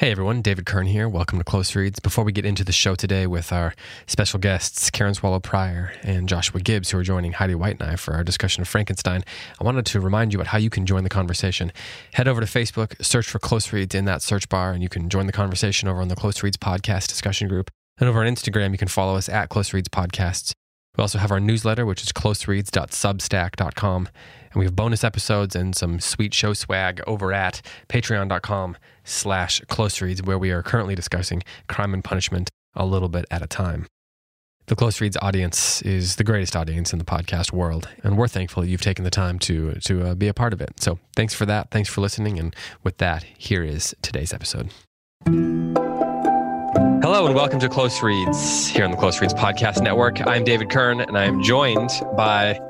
Hey everyone, David Kern here. Welcome to Close Reads. Before we get into the show today with our special guests, Karen Swallow Prior and Joshua Gibbs, who are joining Heidi White and I for our discussion of Frankenstein, I wanted to remind you about how you can join the conversation. Head over to Facebook, search for Close Reads in that search bar, and you can join the conversation over on the Close Reads podcast discussion group. And over on Instagram, you can follow us at Close Reads Podcasts. We also have our newsletter, which is closereads.substack.com. And we have bonus episodes and some sweet show swag over at patreon.com slash close reads, where we are currently discussing crime and punishment a little bit at a time. The Close Reads audience is the greatest audience in the podcast world, and we're thankful that you've taken the time to to uh, be a part of it. So, thanks for that. Thanks for listening. And with that, here is today's episode. Hello and welcome to Close Reads here on the Close Reads Podcast Network. I'm David Kern and I am joined by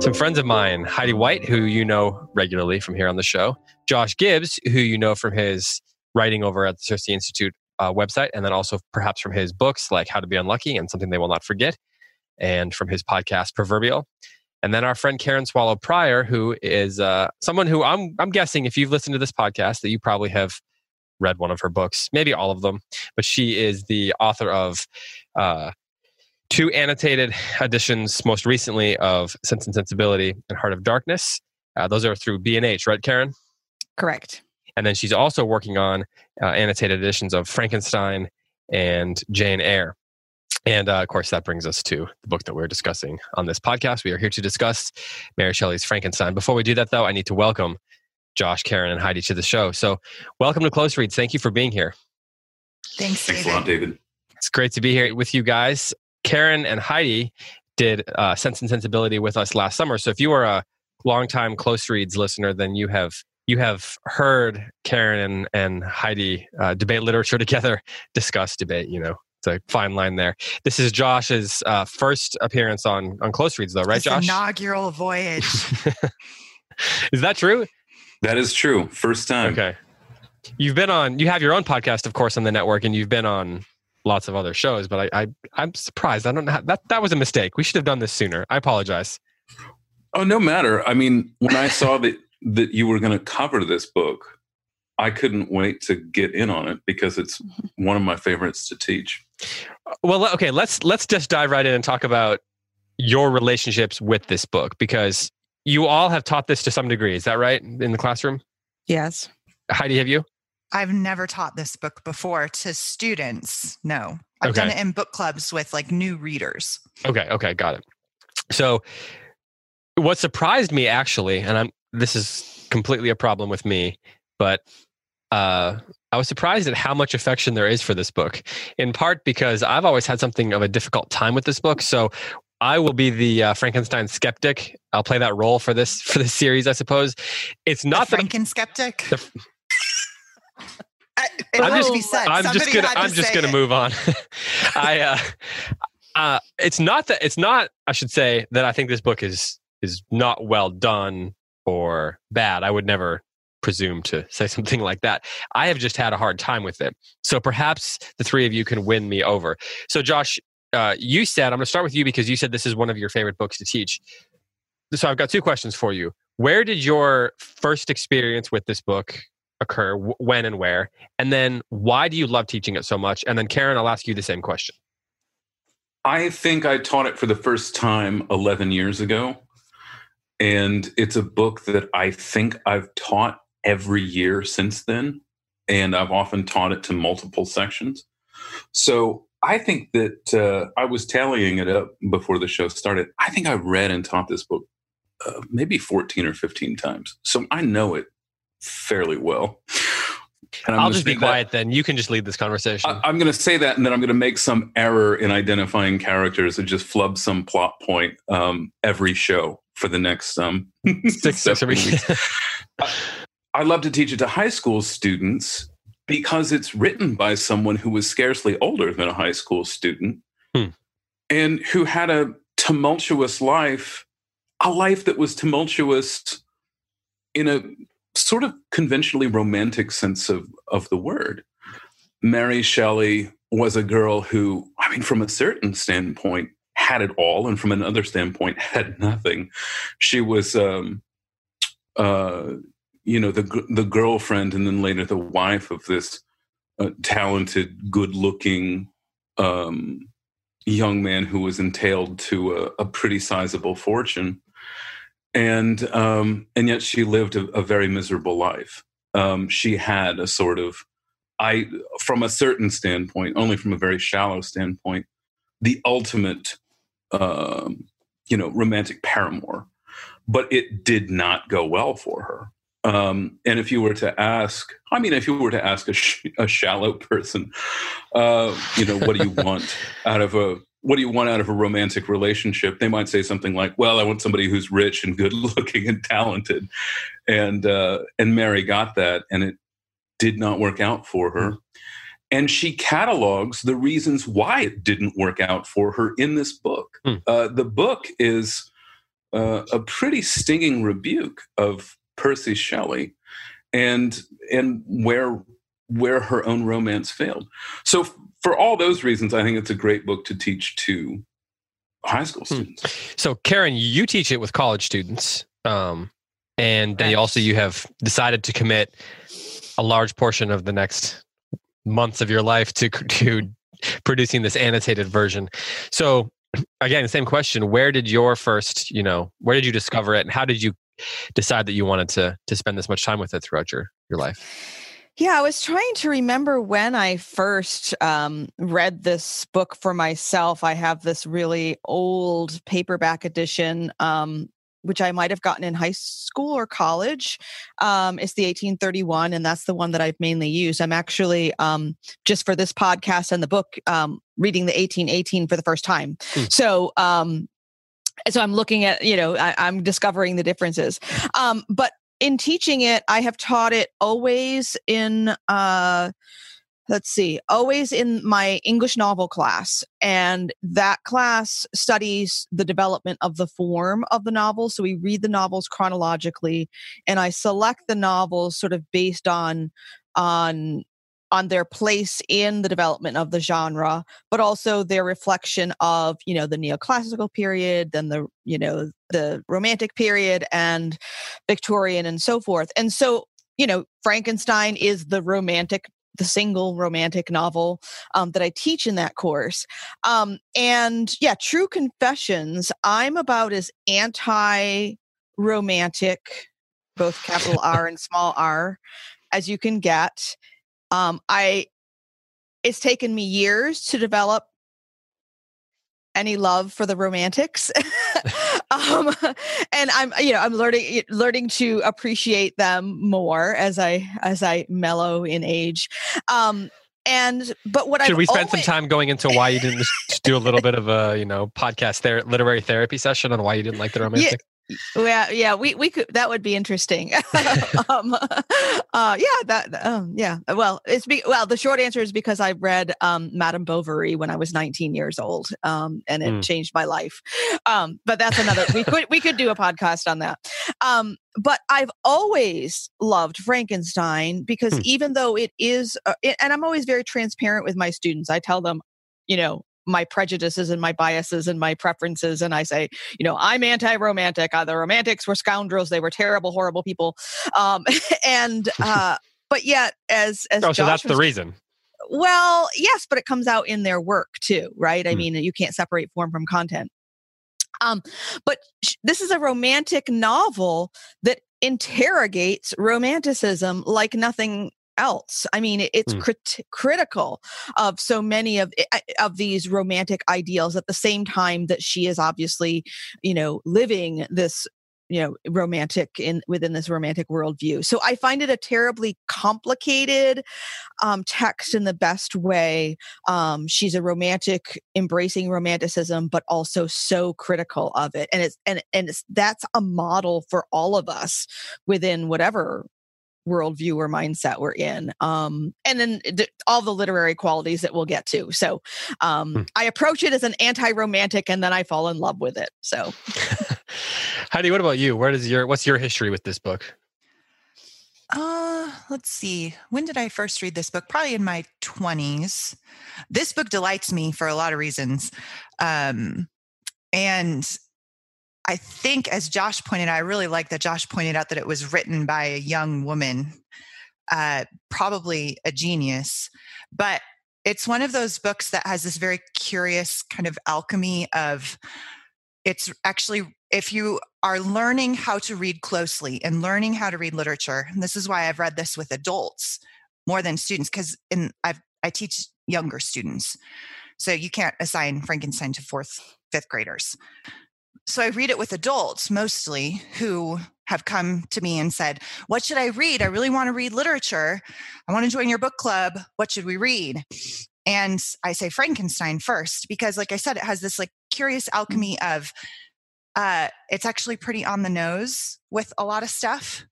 some friends of mine, Heidi White, who you know regularly from here on the show, Josh Gibbs, who you know from his writing over at the CiRCE Institute uh, website, and then also perhaps from his books like How to Be Unlucky and Something They Will Not Forget, and from his podcast Proverbial. And then our friend Karen Swallow Prior, who is uh, someone who I'm, I'm guessing if you've listened to this podcast that you probably have read one of her books, maybe all of them. But she is the author of uh, two annotated editions, most recently of Sense and Sensibility and Heart of Darkness. Uh, those are through B&H, right, Karen? Correct. And then she's also working on uh, annotated editions of Frankenstein and Jane Eyre. And uh, of course, that brings us to the book that we're discussing on this podcast. We are here to discuss Mary Shelley's Frankenstein. Before we do that, though, I need to welcome Josh, Karen, and Heidi to the show. So, welcome to Close Reads. Thank you for being here. Thanks, Thanks a lot, David. It's great to be here with you guys. Karen and Heidi did uh, Sense and Sensibility with us last summer. So, if you are a longtime Close Reads listener, then you have you have heard Karen and, and Heidi uh, debate literature together, discuss debate. You know, it's a fine line there. This is Josh's uh, first appearance on on Close Reads, though, right, This Josh? inaugural voyage. is that true? That is true. First time. Okay. You've been on. You have your own podcast, of course, on the network, and you've been on lots of other shows. But I, I I'm surprised. I don't know how, that that was a mistake. We should have done this sooner. I apologize. Oh, no matter. I mean, when I saw that that you were going to cover this book, I couldn't wait to get in on it because it's mm-hmm. one of my favorites to teach. Well, okay. Let's let's just dive right in and talk about your relationships with this book because you all have taught this to some degree. Is that right in the classroom? yes. Heidi, have you? I've never taught this book before to students. No. I've done it in book clubs with like new readers. Okay, okay, got it. So what surprised me actually, and I'm this is completely a problem with me, but uh I was surprised at how much affection there is for this book. In part because I've always had something of a difficult time with this book. So I will be the uh, Frankenstein skeptic. I'll play that role for this for this series, I suppose. It's not the Franken skeptic. The- I- it I'm just- be said. I'm just gonna to I'm just gonna it. move on. I uh, uh, it's not that it's not. I should say that I think this book is is not well done or bad. I would never presume to say something like that. I have just had a hard time with it. So perhaps the three of you can win me over. So Josh, uh, you said I'm going to start with you because you said this is one of your favorite books to teach. So I've got two questions for you. Where did your first experience with this book occur? Wh- When and where? And then why do you love teaching it so much? And then Karen, I'll ask you the same question. I think I taught it for the first time 11 years ago. And it's a book that I think I've taught every year since then. And I've often taught it to multiple sections. So I think that uh, I was tallying it up before the show started. I think I read and taught this book uh, maybe 14 or 15 times. So I know it fairly well. And I'm I'll just be say that- quiet then. You can just lead this conversation. I, I'm going to say that, and then I'm going to make some error in identifying characters and just flub some plot point um, every show for the next um, Six, six every-. I I love to teach it to high school students because it's written by someone who was scarcely older than a high school student Hmm. and who had a tumultuous life, a life that was tumultuous in a sort of conventionally romantic sense of, of the word. Mary Shelley was a girl who, I mean, from a certain standpoint, had it all, and from another standpoint, had nothing. She was, um, uh, you know, the the girlfriend, and then later the wife of this uh, talented, good-looking um, young man who was entailed to a, a pretty sizable fortune, and um, and yet she lived a, a very miserable life. Um, she had a sort of I, from a certain standpoint, only from a very shallow standpoint, the ultimate, um, you know, romantic paramour. But it did not go well for her. Um, and if you were to ask, I mean, if you were to ask a, sh- a shallow person, uh, you know, what do you want out of a what do you want out of a romantic relationship? They might say something like, "Well, I want somebody who's rich and good looking and talented," and uh, and Mary got that, and it did not work out for her. And she catalogs the reasons why it didn't work out for her in this book. Hmm. Uh, the book is uh, a pretty stinging rebuke of Percy Shelley and and where where her own romance failed. So for all those reasons, I think it's a great book to teach to high school Hmm. students. So, Karen, you teach it with college students, um, and then you also you have decided to commit a large portion of the next months of your life to to producing this annotated version. So, again, same question: Where did your first, you know, where did you discover it, and how did you decide that you wanted to to spend this much time with it throughout your your life? Yeah, I was trying to remember when I first um, read this book for myself. I have this really old paperback edition, um, which I might have gotten in high school or college. Um, it's the 1831, and that's the one that I've mainly used. I'm actually, um, just for this podcast and the book, um, reading the 1818 for the first time. Hmm. So, um, so I'm looking at, you know, I, I'm discovering the differences. Um, but in teaching it, I have taught it always in uh let's see, always in my English novel class. And that class studies the development of the form of the novel. So we read the novels chronologically and I select the novels sort of based on on on their place in the development of the genre but also their reflection of you know the neoclassical period then the you know the romantic period and victorian and so forth. And so you know frankenstein is the romantic the single romantic novel um, that i teach in that course. Um, and yeah true confessions i'm about as anti romantic both capital r and small r as you can get um, I it's taken me years to develop any love for the romantics um, and i'm you know i'm learning learning to appreciate them more as i as i mellow in age um and but what Should I've we spend always, some time going into why you didn't just do a little bit of a you know podcast ther- literary therapy session on why you didn't like the romantic? Yeah yeah we we could that would be interesting um uh yeah that um yeah well it's be, well the short answer is because i read um madame bovary when i was 19 years old um and it Mm. changed my life um but that's another we could we could do a podcast on that um but i've always loved frankenstein because Hmm. even though it is uh, it, and i'm always very transparent with my students i tell them you know my prejudices and my biases and my preferences and i say you know i'm anti-romantic uh, the romantics were scoundrels they were terrible horrible people um and uh but yet as as Oh, so that's the reason. well yes but it comes out in their work too right i Hmm. mean you can't separate form from content um but sh- this is a romantic novel that interrogates romanticism like nothing else. I mean it's Hmm. crit- critical of so many of of these romantic ideals at the same time that she is obviously you know living this you know romantic in within this romantic worldview. So i find it a terribly complicated um, text in the best way. Um, she's a romantic embracing romanticism but also so critical of it. And it's and and it's that's a model for all of us within whatever worldview or mindset we're in um, and then th- all the literary qualities that we'll get to. So um, hmm. i approach it as an anti-romantic and then i fall in love with it so. Heidi what about you? Where does your what's your history with this book? Uh let's see. When did i first read this book? Probably in my 20s this book delights me for a lot of reasons. Um, and I think, as Josh pointed out, I really like that Josh pointed out that it was written by a young woman, uh, probably a genius. But it's one of those books that has this very curious kind of alchemy of it's actually, if you are learning how to read closely and learning how to read literature, this is why I've read this with adults more than students, because in I've, I teach younger students. So you can't assign Frankenstein to fourth, fifth graders so I read it with adults mostly who have come to me and said, What should I read? I really want to read literature. I want to join your book club. What should we read? And I say Frankenstein first, because, like I said, it has this like curious mm. alchemy of uh, it's actually pretty on the nose with a lot of stuff,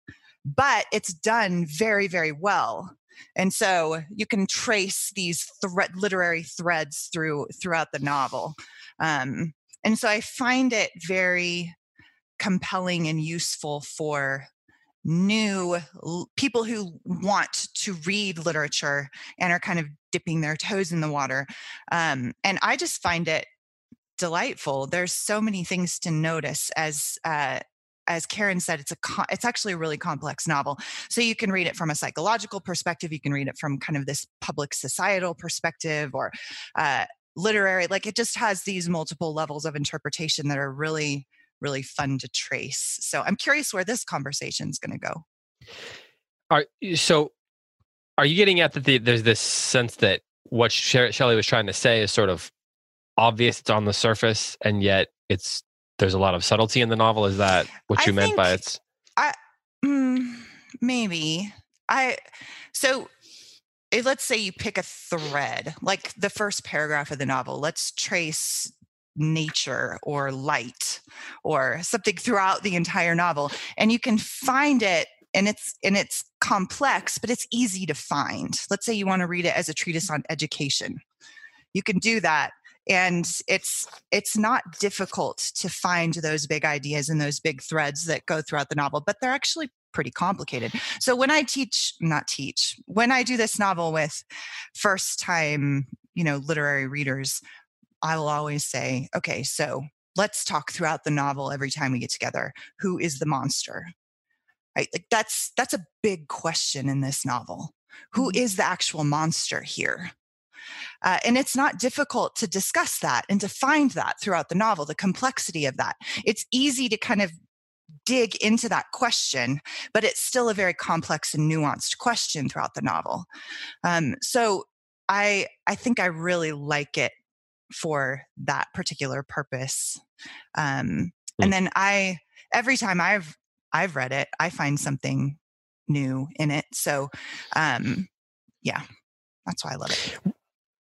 but it's done very, very well. And so you can trace these thread, literary threads through throughout the novel. Um, and so I find it very compelling and useful for new people who want to read literature and are kind of dipping their toes in the water. Um, and I just find it delightful. There's so many things to notice as uh, as Karen said, it's a it's actually a really complex novel. So you can read it from a psychological perspective. You can read it from kind of this public societal perspective, or uh, literary like it just has these multiple levels of interpretation that are really really fun to trace. So i'm curious where this conversation is going to go. Are so are you getting at that the, there's this sense that what shelley was trying to say is sort of obvious it's on the surface and yet it's there's a lot of subtlety in the novel? Is that what you I meant by it's i mm, maybe. I so Eh, let's say you pick a thread, like the first paragraph of the novel, let's trace nature or light or something throughout the entire novel and you can find it and it's and it's complex but it's easy to find. Let's say you want to read it as a treatise on education. You can do that and it's it's not difficult to find those big ideas and those big threads that go throughout the novel but they're actually pretty complicated. So when I teach, not teach, when I do this novel with first time, you know, literary readers, I will always say, okay, so let's talk throughout the novel every time we get together. Who is the monster? Right? Like that's that's a big question in this novel. Who mm-hmm. the actual monster here? Uh, and it's not difficult to discuss that and to find that throughout the novel, the complexity of that. It's easy to kind of dig into that question, but it's still a very complex and nuanced question throughout the novel. Um, so I I think I really like it for that particular purpose. Um, mm. And then I every time I've I've read it, I find something new in it. So um, yeah, that's why I love it.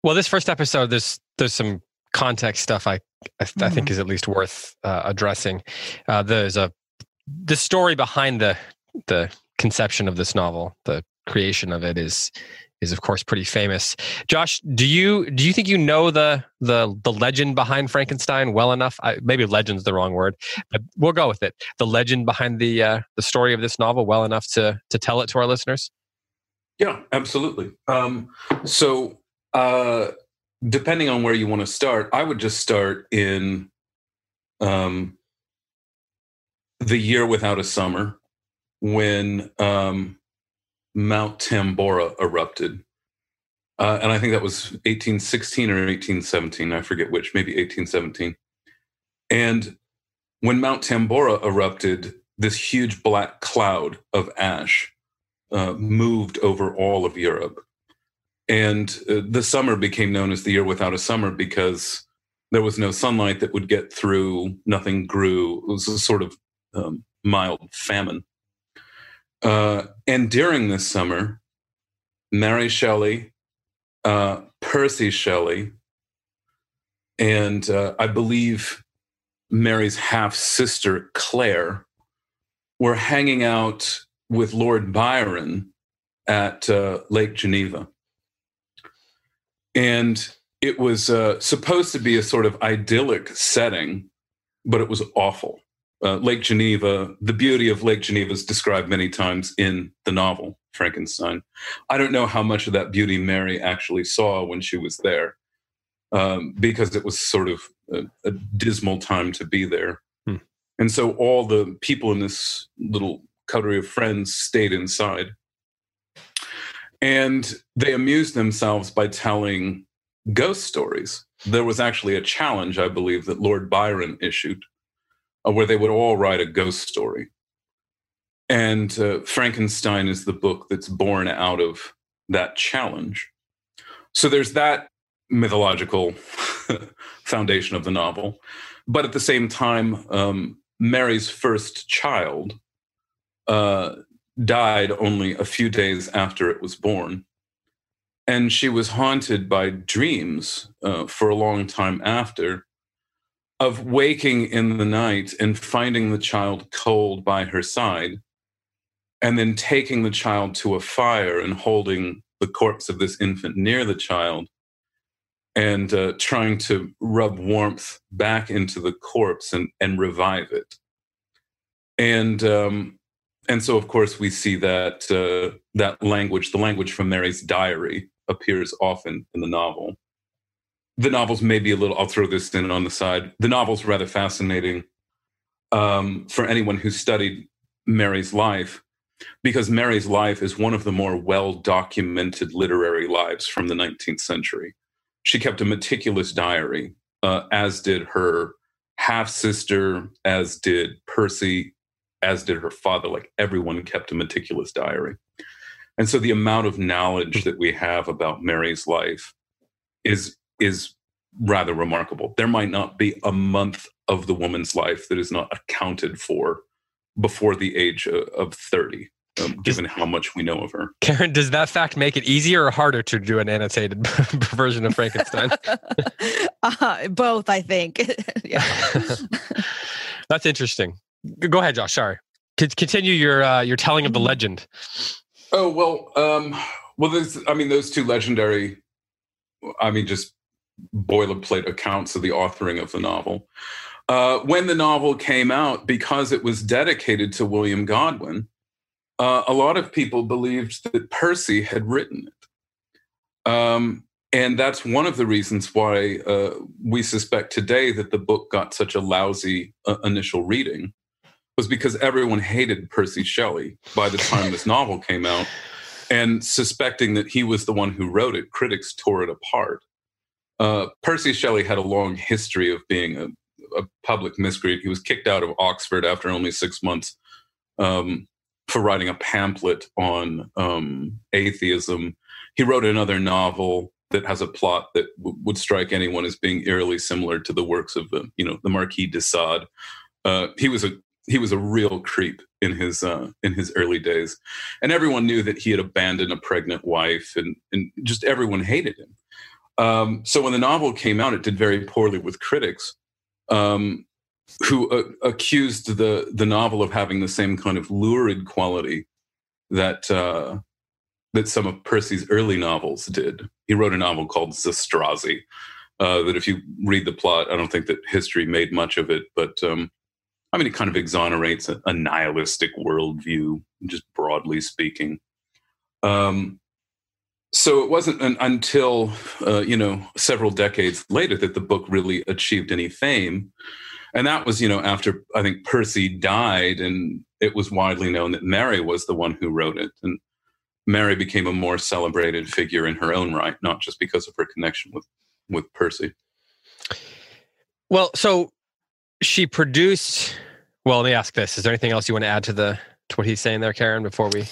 Well, this first episode, there's there's some context stuff I I, mm-hmm. I think mm-hmm. is at least worth uh, addressing. Uh, there's a the story behind the the conception of this novel, the creation of it is is of course pretty famous. Josh, do you do you think you know the the the legend behind Frankenstein well enough? I, maybe legend's the wrong word, but we'll go with it. The legend behind the uh, the story of this novel well enough to to tell it to our listeners. Yeah, absolutely. Um, so, uh, depending on where you want to start, I would just start in um, the year without a summer when um, Mount Tambora erupted. Uh, and I think that was 1816 or 1817. I forget which, maybe 1817. And when Mount Tambora erupted, this huge black cloud of ash uh, moved over all of Europe. And uh, the summer became known as the year without a summer because there was no sunlight that would get through, nothing grew. It was a sort of um, mild famine. Uh, and during this summer, Mary Shelley, uh, Percy Shelley, and uh, I believe Mary's half sister, Claire, were hanging out with Lord Byron at uh, Lake Geneva. And it was uh, supposed to be a sort of idyllic setting, but it was awful. Uh, Lake Geneva, the beauty of Lake Geneva is described many times in the novel Frankenstein. I don't know how much of that beauty Mary actually saw when she was there, um, because it was sort of a, a dismal time to be there. Hmm. And so all the people in this little coterie of friends stayed inside. And they amused themselves by telling ghost stories. There was actually a challenge, I believe, that Lord Byron issued, where they would all write a ghost story. And uh, Frankenstein is the book that's born out of that challenge. So there's that mythological foundation of the novel. But at the same time, um, Mary's first child uh, died only a few days after it was born. And she was haunted by dreams uh, for a long time after of waking in the night and finding the child cold by her side, and then taking the child to a fire and holding the corpse of this infant near the child and uh, trying to rub warmth back into the corpse and, and revive it. And um, and so of course we see that uh, that language, the language from Mary's diary, appears often in the novel. The novel's may be a little. I'll throw this in on the side. The novel's rather fascinating um, for anyone who studied Mary's life, because Mary's life is one of the more well documented literary lives from the 19th century. She kept a meticulous diary, uh, as did her half sister, as did Percy, as did her father. Like everyone kept a meticulous diary. And so the amount of knowledge that we have about Mary's life is is rather remarkable. There might not be a month of the woman's life that is not accounted for before the age of 30. Um, given how much we know of her. Karen, does that fact make it easier or harder to do an annotated version of Frankenstein? uh, both, I think. That's interesting. Go ahead, Josh. Sorry. Continue your uh, your telling of the legend. Oh well, um, well, there's. I mean, those two legendary. I mean, just boilerplate accounts of the authoring of the novel. Uh, when the novel came out, because it was dedicated to William Godwin, uh, a lot of people believed that Percy had written it. Um, and that's one of the reasons why uh, we suspect today that the book got such a lousy uh, initial reading was because everyone hated Percy Shelley by the time this novel came out. And suspecting that he was the one who wrote it, critics tore it apart. Uh, Percy Shelley had a long history of being a, a, public miscreant. He was kicked out of Oxford after only six months um, for writing a pamphlet on um, atheism. He wrote another novel that has a plot that w- would strike anyone as being eerily similar to the works of the, you know, the Marquis de Sade. Uh, he was a he was a real creep in his uh, in his early days, and everyone knew that he had abandoned a pregnant wife, and and just everyone hated him. Um, so when the novel came out, it did very poorly with critics, um, who uh, accused the the novel of having the same kind of lurid quality that uh, that some of Percy's early novels did. He wrote a novel called Zastrozzi. Uh, that if you read the plot, I don't think that history made much of it, but um, I mean, it kind of exonerates a, a nihilistic worldview, just broadly speaking. Um, so it wasn't an, until uh, you know several decades later that the book really achieved any fame, and that was you know after I think Percy died, and it was widely known that Mary was the one who wrote it, and Mary became a more celebrated figure in her own right, not just because of her connection with with Percy. Well, so she produced well, let me ask this: Is there anything else you want to add to the to what he's saying there, Karen? Before we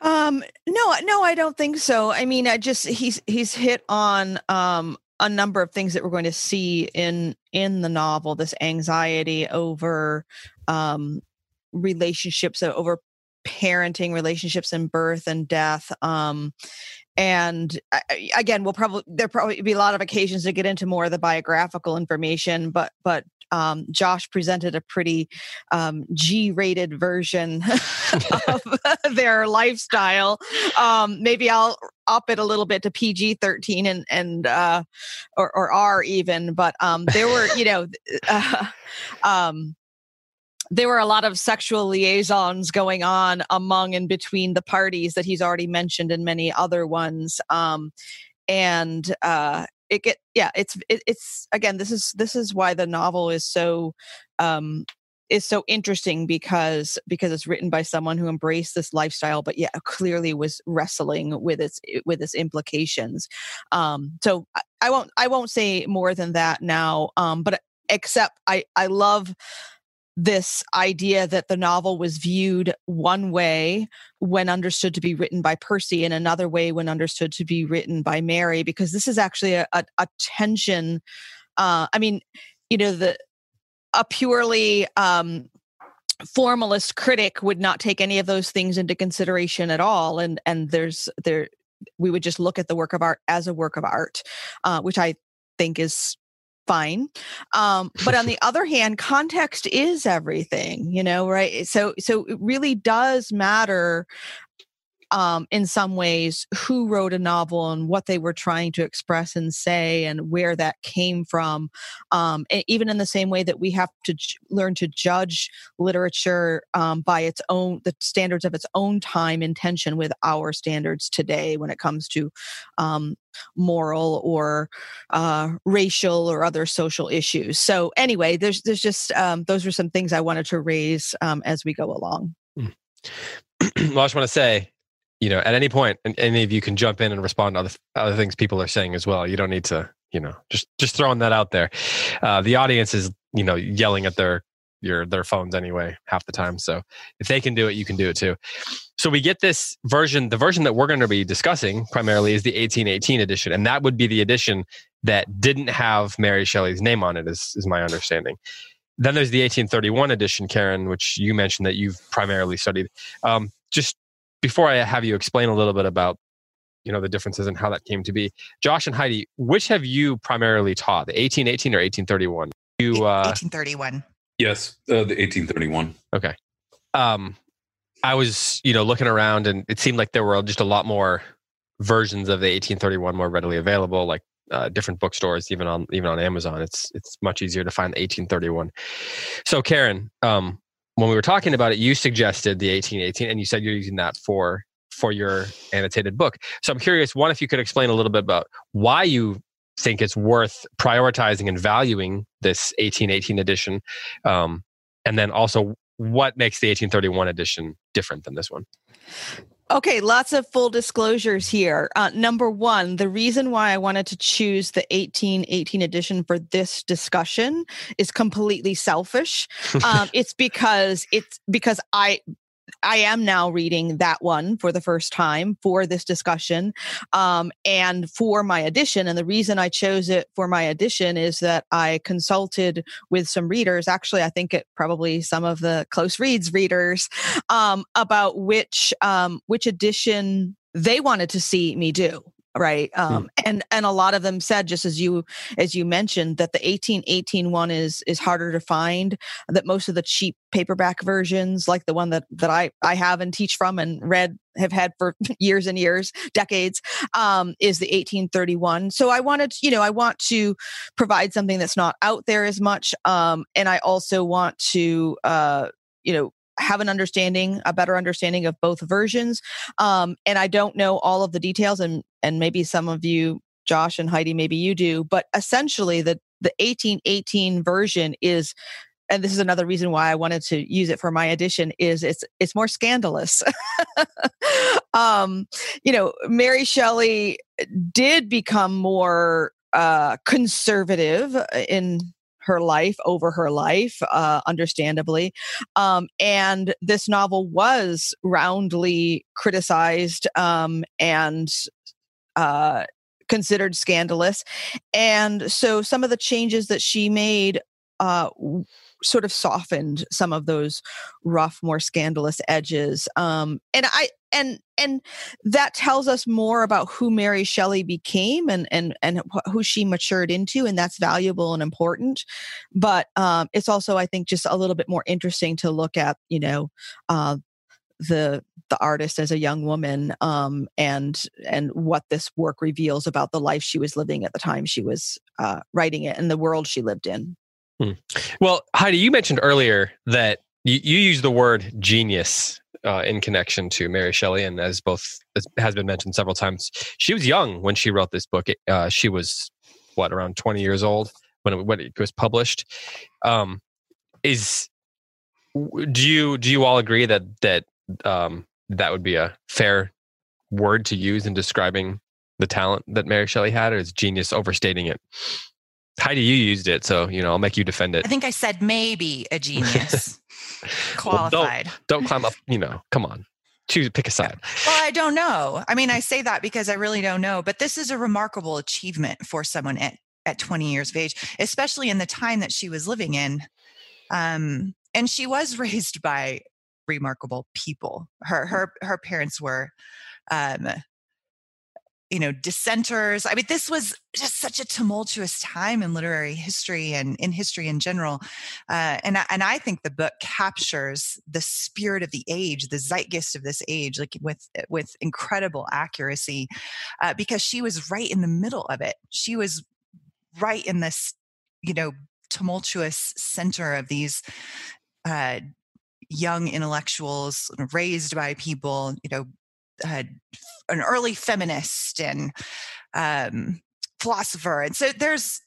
um no no i don't think so. I mean i just he's he's hit on um a number of things that we're going to see in in the novel this anxiety over um relationships over parenting relationships and birth and death. Um, and again we'll probably there probably be a lot of occasions to get into more of the biographical information but but um, Josh presented a pretty um, G-rated version of their lifestyle. Um, maybe I'll up it a little bit to PG-13 and and uh, or, or R even. But um, there were, you know, uh, um, there were a lot of sexual liaisons going on among and between the parties that he's already mentioned and many other ones. Um, and uh, it get yeah, it's it, it's again this is this is why the novel is so um, is so interesting because because it's written by someone who embraced this lifestyle but yeah clearly was wrestling with its with its implications um so I, I won't i won't say more than that now um but except i i love this idea that the novel was viewed one way when understood to be written by Percy and another way when understood to be written by Mary, because this is actually a, a, a tension. Uh, I mean, you know, the a purely um, formalist critic would not take any of those things into consideration at all, and and there's there we would just look at the work of art as a work of art, uh, which I think is fine um, but on the other hand context is everything you know right? So so it really does matter um, in some ways who wrote a novel and what they were trying to express and say and where that came from. Um, even in the same way that we have to j- learn to judge literature um, by its own, the standards of its own time in tension with our standards today when it comes to um, moral or uh, racial or other social issues. So anyway, there's there's just um, those are some things I wanted to raise um, as we go along. Mm. well, I just want to say you know, at any point, any of you can jump in and respond to other, other things people are saying as well. You don't need to, you know, just just throwing that out there. Uh, the audience is, you know, yelling at their your their phones anyway half the time. So if they can do it, you can do it too. So we get this version. The version that we're going to be discussing primarily is the 1818 edition, and that would be the edition that didn't have Mary Shelley's name on it. Is is my understanding. Then there's the 1831 edition, Karen, which you mentioned that you've primarily studied. Um, just before I have you explain a little bit about you know the differences and how that came to be, Josh and Heidi, which have you primarily taught, the 1818 or 1831? You uh, 1831. Yes, uh, the 1831. Okay. Um, I was you know looking around and it seemed like there were just a lot more versions of the 1831 more readily available, like uh, different bookstores, even on even on Amazon. It's it's much easier to find the 1831. So, Karen, um, when we were talking about it, you suggested the 1818, and you said you're using that for for your annotated book. So I'm curious, one, if you could explain a little bit about why you think it's worth prioritizing and valuing this 1818 edition, um, and then also what makes the 1831 edition different than this one. Okay, lots of full disclosures here. Uh, number one, the reason why I wanted to choose the 1818 edition for this discussion is completely selfish. Um, it's because it's because I I am now reading that one for the first time for this discussion um, and for my edition. And the reason I chose it for my edition is that I consulted with some readers. Actually, I think it probably some of the close reads readers um, about which um, which edition they wanted to see me do right um, mm. and and a lot of them said just as you as you mentioned that the 1818 one is is harder to find that most of the cheap paperback versions like the one that that i i have and teach from and read have had for years and years decades um, is the 1831 so i wanted you know i want to provide something that's not out there as much um, and i also want to uh, you know have an understanding, a better understanding of both versions. Um, and I don't know all of the details, and and maybe some of you, Josh and Heidi, maybe you do. But essentially, the the 1818 version is and this is another reason why I wanted to use it for my edition is it's it's more scandalous. um, you know, Mary Shelley did become more uh, conservative in her life over her life, uh, understandably. Um, and this novel was roundly criticized um, and uh, considered scandalous. And so some of the changes that she made uh, sort of softened some of those rough, more scandalous edges. Um, and I and and that tells us more about who Mary Shelley became and and and who she matured into, and that's valuable and important. But um, it's also, I think, just a little bit more interesting to look at, you know, uh, the the artist as a young woman um, and and what this work reveals about the life she was living at the time she was uh, writing it and the world she lived in. Hmm. Well, Heidi, you mentioned earlier that you, you use the word genius uh, in connection to Mary Shelley, and as both as has been mentioned several times, she was young when she wrote this book. Uh, she was what around twenty years old when it, when it was published. Um, is do you do you all agree that that um, that would be a fair word to use in describing the talent that Mary Shelley had, or is genius overstating it? Heidi, you used it, so you know I'll make you defend it. I think I said maybe a genius. Qualified. Well, don't, don't climb up. You know, come on, choose pick a side. Well, I don't know. I mean, I say that because I really don't know. But this is a remarkable achievement for someone at at 20 years of age, especially in the time that she was living in. Um, and she was raised by remarkable people. Her her her parents were um, you know dissenters. I mean this was just such a tumultuous time in literary history and in history in general uh, and, and i think the book captures the spirit of the age the zeitgeist of this age like with with incredible accuracy uh, because she was right in the middle of it. She was right in this you know tumultuous center of these uh, young intellectuals raised by people you know uh, an early feminist and um, philosopher. And so there's,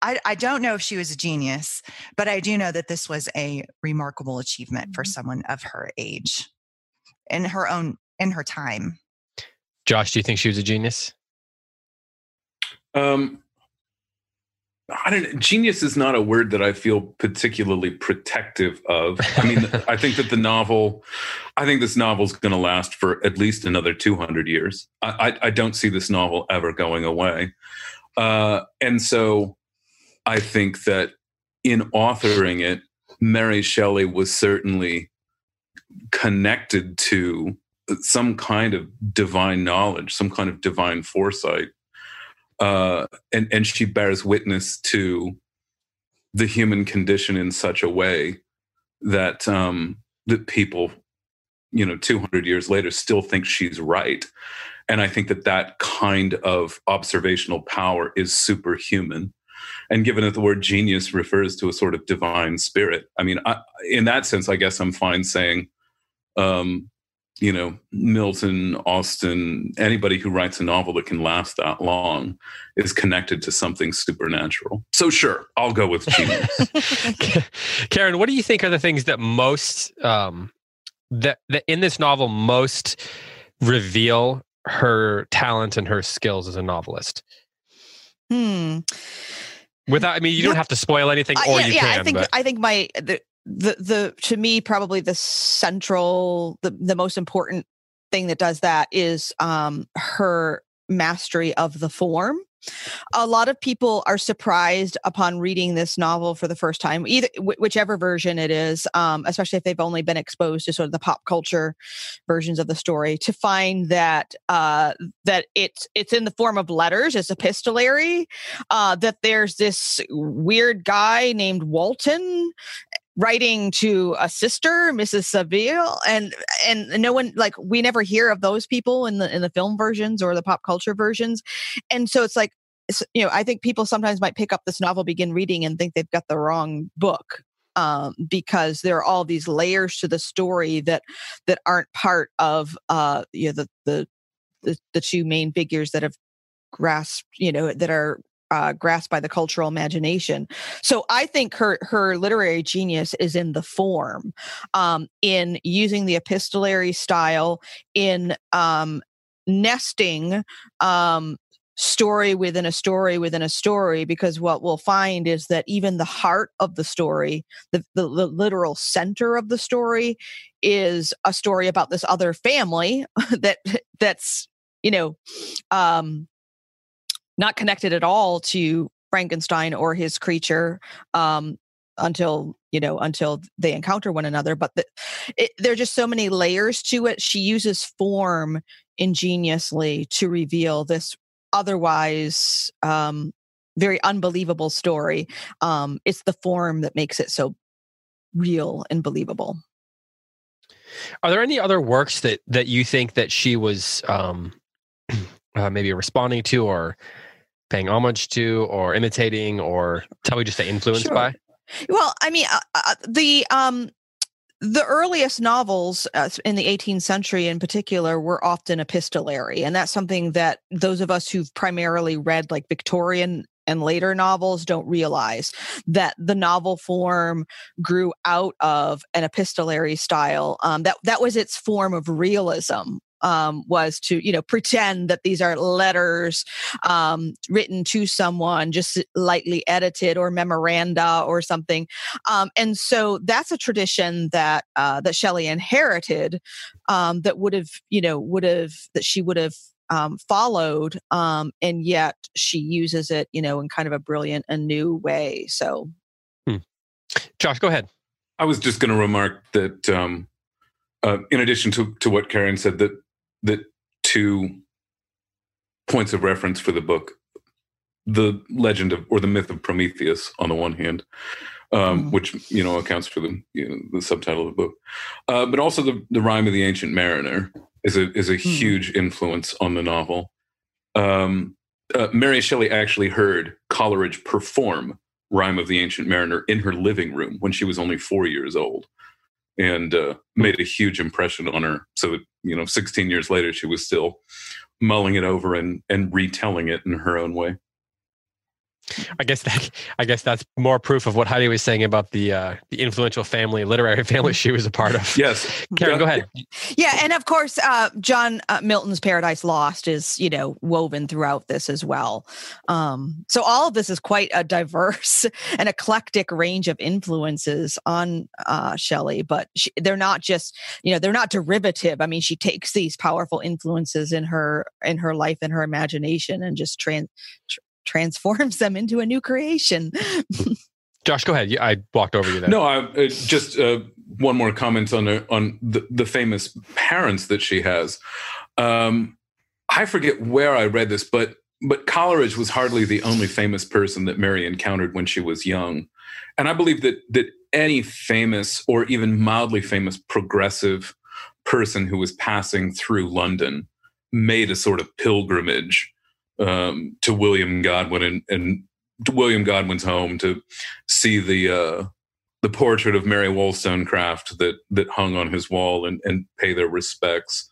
I, I, don't know if she was a genius, but I do know that this was a remarkable achievement for mm-hmm. someone of her age in her own, in her time. Josh, do you think she was a genius? Um, I don't genius is not a word that I feel particularly protective of. I mean, I think that the novel, I think this novel is going to last for at least another 200 years. I, I, I don't see this novel ever going away. Uh, and so I think that in authoring it, Mary Shelley was certainly connected to some kind of divine knowledge, some kind of divine foresight uh, and and she bears witness to the human condition in such a way that um, that people, you know, 200 years later still think she's right. And I think that that kind of observational power is superhuman. And given that the word genius refers to a sort of divine spirit, I mean, I, in that sense, I guess I'm fine saying um, you know, Milton, Austen, anybody who writes a novel that can last that long is connected to something supernatural. So sure, I'll go with genius. Karen, what do you think are the things that most um, that that in this novel most reveal her talent and her skills as a novelist? Hmm. Without, I mean, you don't have to spoil anything, or uh, yeah, you yeah, can. I think but. I think my the, the the to me probably the central the the most important thing that does that is um her mastery of the form. A lot of people are surprised upon reading this novel for the first time either whichever version it is um, especially if they've only been exposed to sort of the pop culture versions of the story to find that uh, that it's it's in the form of letters it's epistolary uh, that there's this weird guy named walton writing to a sister mrs saville and and no one like we never hear of those people in the in the film versions or the pop culture versions. And so it's like you know i think people sometimes might pick up this novel begin reading and think they've got the wrong book um, because there are all these layers to the story that that aren't part of uh you know the the the, the two main figures that have grasped you know that are uh, grasped by the cultural imagination. So I think her her literary genius is in the form, um, in using the epistolary style, in um, nesting um, story within a story within a story because what we'll find is that even the heart of the story the, the, the, literal center of the story is a story about this other family that that's you know um not connected at all to Frankenstein or his creature. Um, until you know until they encounter one another but the, it, there are just so many layers to it she uses form ingeniously to reveal this otherwise um, very unbelievable story um, it's the form that makes it so real and believable are there any other works that that you think that she was um, uh, maybe responding to or paying homage to or imitating or tell we just say influenced sure. by well, I mean, uh, uh, the um, the earliest novels uh, in the 18th century, in particular, were often epistolary, and that's something that those of us who've primarily read like Victorian and later novels don't realize that the novel form grew out of an epistolary style. Um, that that was its form of realism um, was to you know pretend that these are letters um, written to someone just lightly edited or memoranda or something. Um, and so that's a tradition that uh, that shelley inherited um, that would have you know would have that she would have um, followed um, and yet she uses it you know in kind of a brilliant and new way. So hmm. josh go ahead. I was just going to remark that um, uh, in addition to, to what karen said that the two points of reference for the book the legend of or the myth of prometheus on the one hand um, mm. which you know accounts for the you know, the subtitle of the book uh, but also the, the rime of the ancient mariner is a is a mm. huge influence on the novel um, uh, mary shelley actually heard coleridge perform rime of the ancient mariner in her living room when she was only four years old and uh, made a huge impression on her. So, you know, 16 years later, she was still mulling it over and, and retelling it in her own way. I guess that I guess that's more proof of what Heidi was saying about the uh, the influential family, literary family she was a part of. Yes, Karen, go ahead. Yeah, and of course, uh, John uh, Milton's Paradise Lost is you know woven throughout this as well. Um, so all of this is quite a diverse and eclectic range of influences on uh, Shelley, but she, they're not just you know they're not derivative. I mean, she takes these powerful influences in her in her life and her imagination and just trans transforms them into a new creation. Josh, go ahead. I walked over you there. No, I, uh, just uh, one more comment on the, on the, the famous parents that she has. Um, I forget where I read this, but but Coleridge was hardly the only famous person that Mary encountered when she was young, and I believe that that any famous or even mildly famous progressive person who was passing through London made a sort of pilgrimage um, to William Godwin and, and William Godwin's home to see the uh, the portrait of Mary Wollstonecraft that that hung on his wall and, and pay their respects.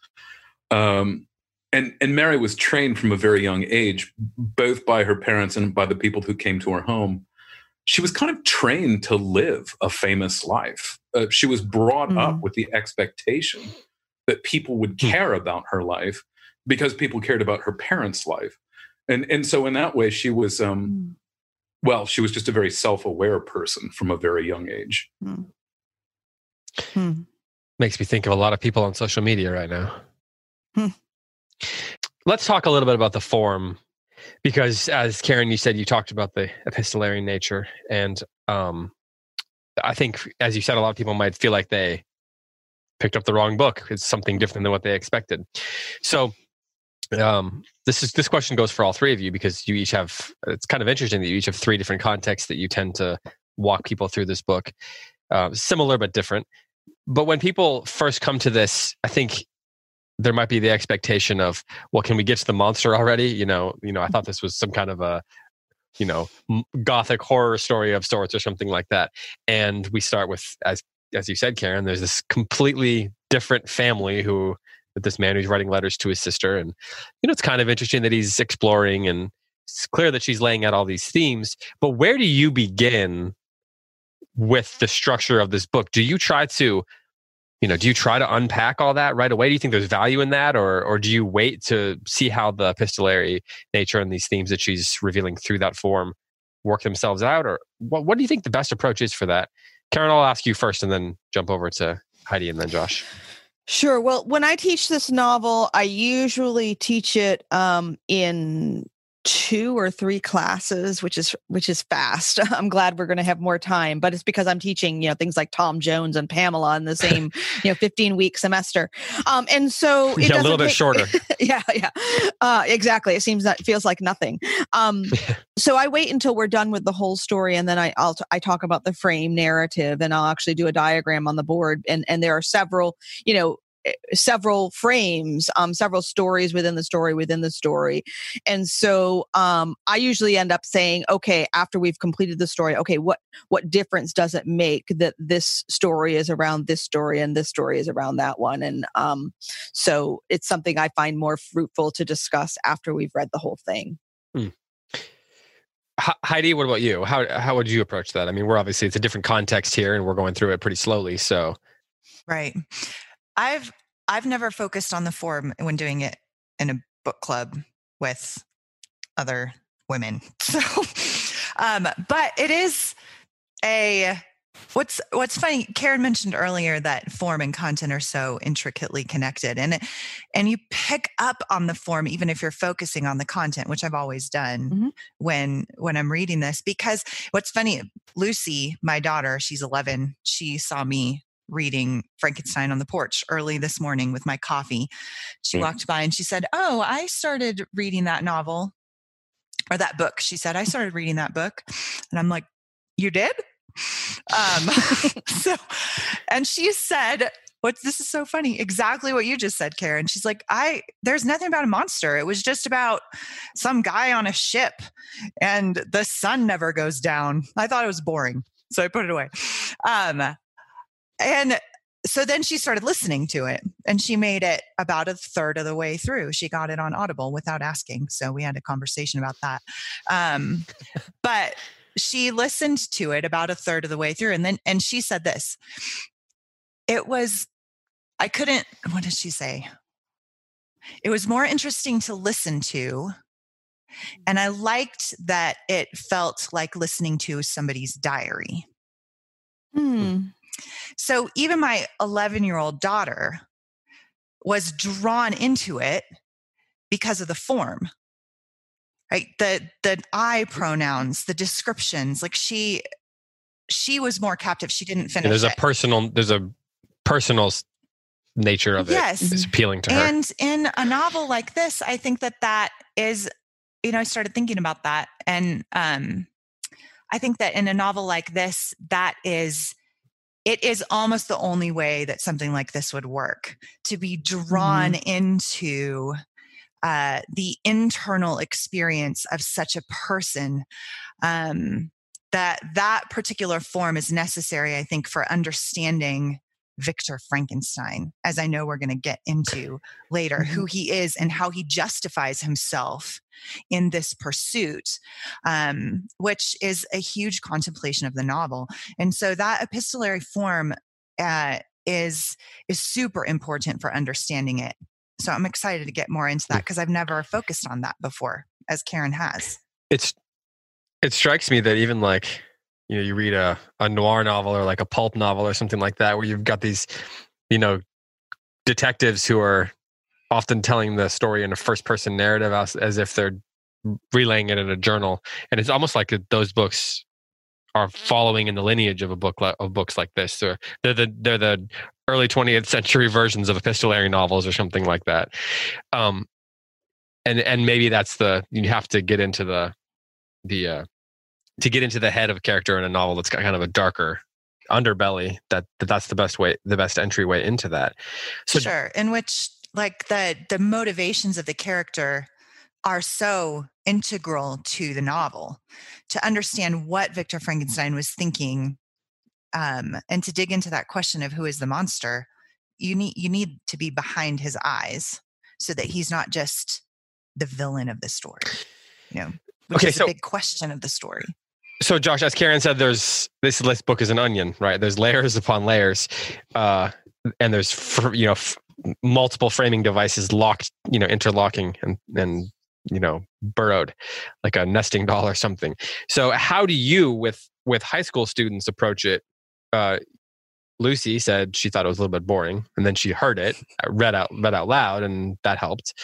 Um, and and Mary was trained from a very young age, both by her parents and by the people who came to her home. She was kind of trained to live a famous life. Uh, she was brought mm. up with the expectation that people would hmm. care about her life because people cared about her parents' life and and so in that way she was um mm. well she was just a very self-aware person from a very young age mm. Hmm. makes me think of a lot of people on social media right now hmm. let's talk a little bit about the form because as karen you said you talked about the epistolary nature and um i think as you said a lot of people might feel like they picked up the wrong book it's something different than what they expected so um, this is this question goes for all three of you because you each have it's kind of interesting that you each have three different contexts that you tend to walk people through this book uh, similar but different. But when people first come to this i think there might be the expectation of well can we get to the monster already? You know you know i thought this was some kind of a you know gothic horror story of sorts or something like that. And we start with as as you said karen there's this completely different family who with this man who's writing letters to his sister. And, you know, it's kind of interesting that he's exploring and it's clear that she's laying out all these themes. But where do you begin with the structure of this book? Do you try to, you know, do you try to unpack all that right away? Do you think there's value in that? Or, or do you wait to see how the epistolary nature and these themes that she's revealing through that form work themselves out? Or what, what do you think the best approach is for that? Karen, I'll ask you first and then jump over to Heidi and then Josh. Sure. Well, when I teach this novel, I usually teach it um, in two or three classes which is which is fast. I'm glad we're going to have more time but it's because i'm teaching you know things like tom jones and pamela in the same you know 15 week semester. Um and so yeah, a little bit shorter. Yeah yeah. Uh exactly. It seems that feels like nothing. Um so i wait until we're done with the whole story and then i i'll t- i talk about the frame narrative and i'll actually do a diagram on the board and and there are several you know several frames um several stories within the story within the story and so um i usually end up saying okay after we've completed the story okay what what difference does it make that this story is around this story and this story is around that one and um so it's something i find more fruitful to discuss after we've read the whole thing hmm. Heidi, what about you? How how would you approach that? I mean, we're obviously it's a different context here, and we're going through it pretty slowly. So, right. I've I've never focused on the form when doing it in a book club with other women. So, um, but it is a what's what's funny. Karen mentioned earlier that form and content are so intricately connected, and it, and you pick up on the form even if you're focusing on the content, which I've always done mm-hmm. when when I'm reading this. Because what's funny, Lucy, my daughter, she's 11. She saw me reading Frankenstein on the porch early this morning with my coffee. She mm. walked by and she said, Oh, I started reading that novel or that book. She said, I started reading that book. And I'm like, You did? Um, so, and she said, What's this is so funny. Exactly what you just said, Karen. She's like, I there's nothing about a monster. It was just about some guy on a ship and the sun never goes down. I thought it was boring. So I put it away. Um, and so then she started listening to it and she made it about a third of the way through. She got it on Audible without asking. So we had a conversation about that. Um, but she listened to it about a third of the way through. And then, and she said this it was, I couldn't, what did she say? It was more interesting to listen to. And I liked that it felt like listening to somebody's diary. Hmm. So even my 11 year old daughter was drawn into it because of the form right the the i pronouns the descriptions like she she was more captive she didn't finish there's it. a personal there's a personal nature of it. yes. it is appealing to her and in a novel like this i think that that is you know i started thinking about that and um i think that in a novel like this that is it is almost the only way that something like this would work to be drawn mm-hmm. into uh, the internal experience of such a person um, that that particular form is necessary i think for understanding Victor Frankenstein, as I know we're going to get into later, mm-hmm. who he is and how he justifies himself in this pursuit, um, which is a huge contemplation of the novel. And so that epistolary form uh, is is super important for understanding it. So I'm excited to get more into that because I've never focused on that before, as Karen has. It's it strikes me that even like you know you read a, a noir novel or like a pulp novel or something like that where you've got these you know detectives who are often telling the story in a first person narrative as, as if they're relaying it in a journal. And it's almost like those books are following in the lineage of a book of books like this. They're, they're the they're the early 20th century versions of epistolary novels or something like that. Um and and maybe that's the you have to get into the the uh to get into the head of a character in a novel that's got kind of a darker underbelly that, that that's the best way the best entryway into that. So sure in which like the the motivations of the character are so integral to the novel. To understand what victor frankenstein was thinking um, and to dig into that question of who is the monster you need you need to be behind his eyes so that he's not just the villain of the story you know which okay, is so, a big question of the story so josh as karen said there's this list book is an onion right? There's layers upon layers uh, and there's fr- you know f- multiple framing devices locked you know interlocking and and you know burrowed like a nesting doll or something. So how do you with with high school students approach it? Uh, lucy said she thought it was a little bit boring and then she heard it uh, read out read out loud and that helped.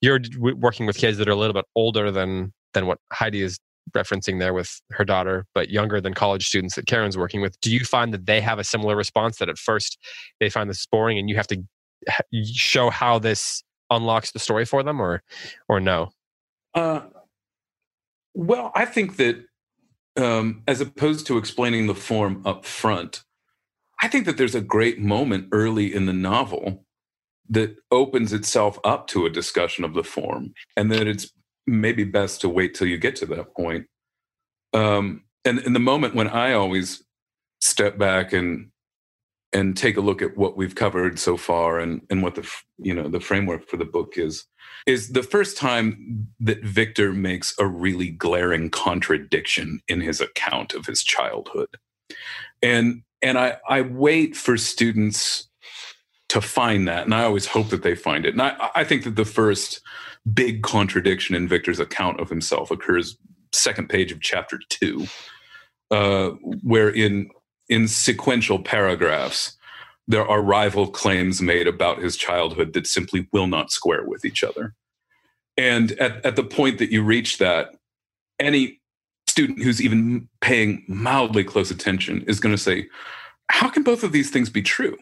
You're working with kids that are a little bit older than than what Heidi is referencing there with her daughter, but younger than college students that Karen's working with. Do you find that they have a similar response that at first they find this boring and you have to show how this unlocks the story for them or or no? Uh, well, I think that um, as opposed to explaining the form up front, I think that there's a great moment early in the novel that opens itself up to a discussion of the form, and that it's maybe best to wait till you get to that point. Um, and in the moment when I always step back and and take a look at what we've covered so far and and what the you know the framework for the book is is the first time that Victor makes a really glaring contradiction in his account of his childhood. And and I I wait for students to find that and I always hope that they find it. And I I think that the first big contradiction in Victor's account of himself occurs second page of chapter 2 uh, where in in sequential paragraphs there are rival claims made about his childhood that simply will not square with each other. And at, at the point that you reach that, any student who's even paying mildly close attention is going to say, How can both of these things be true?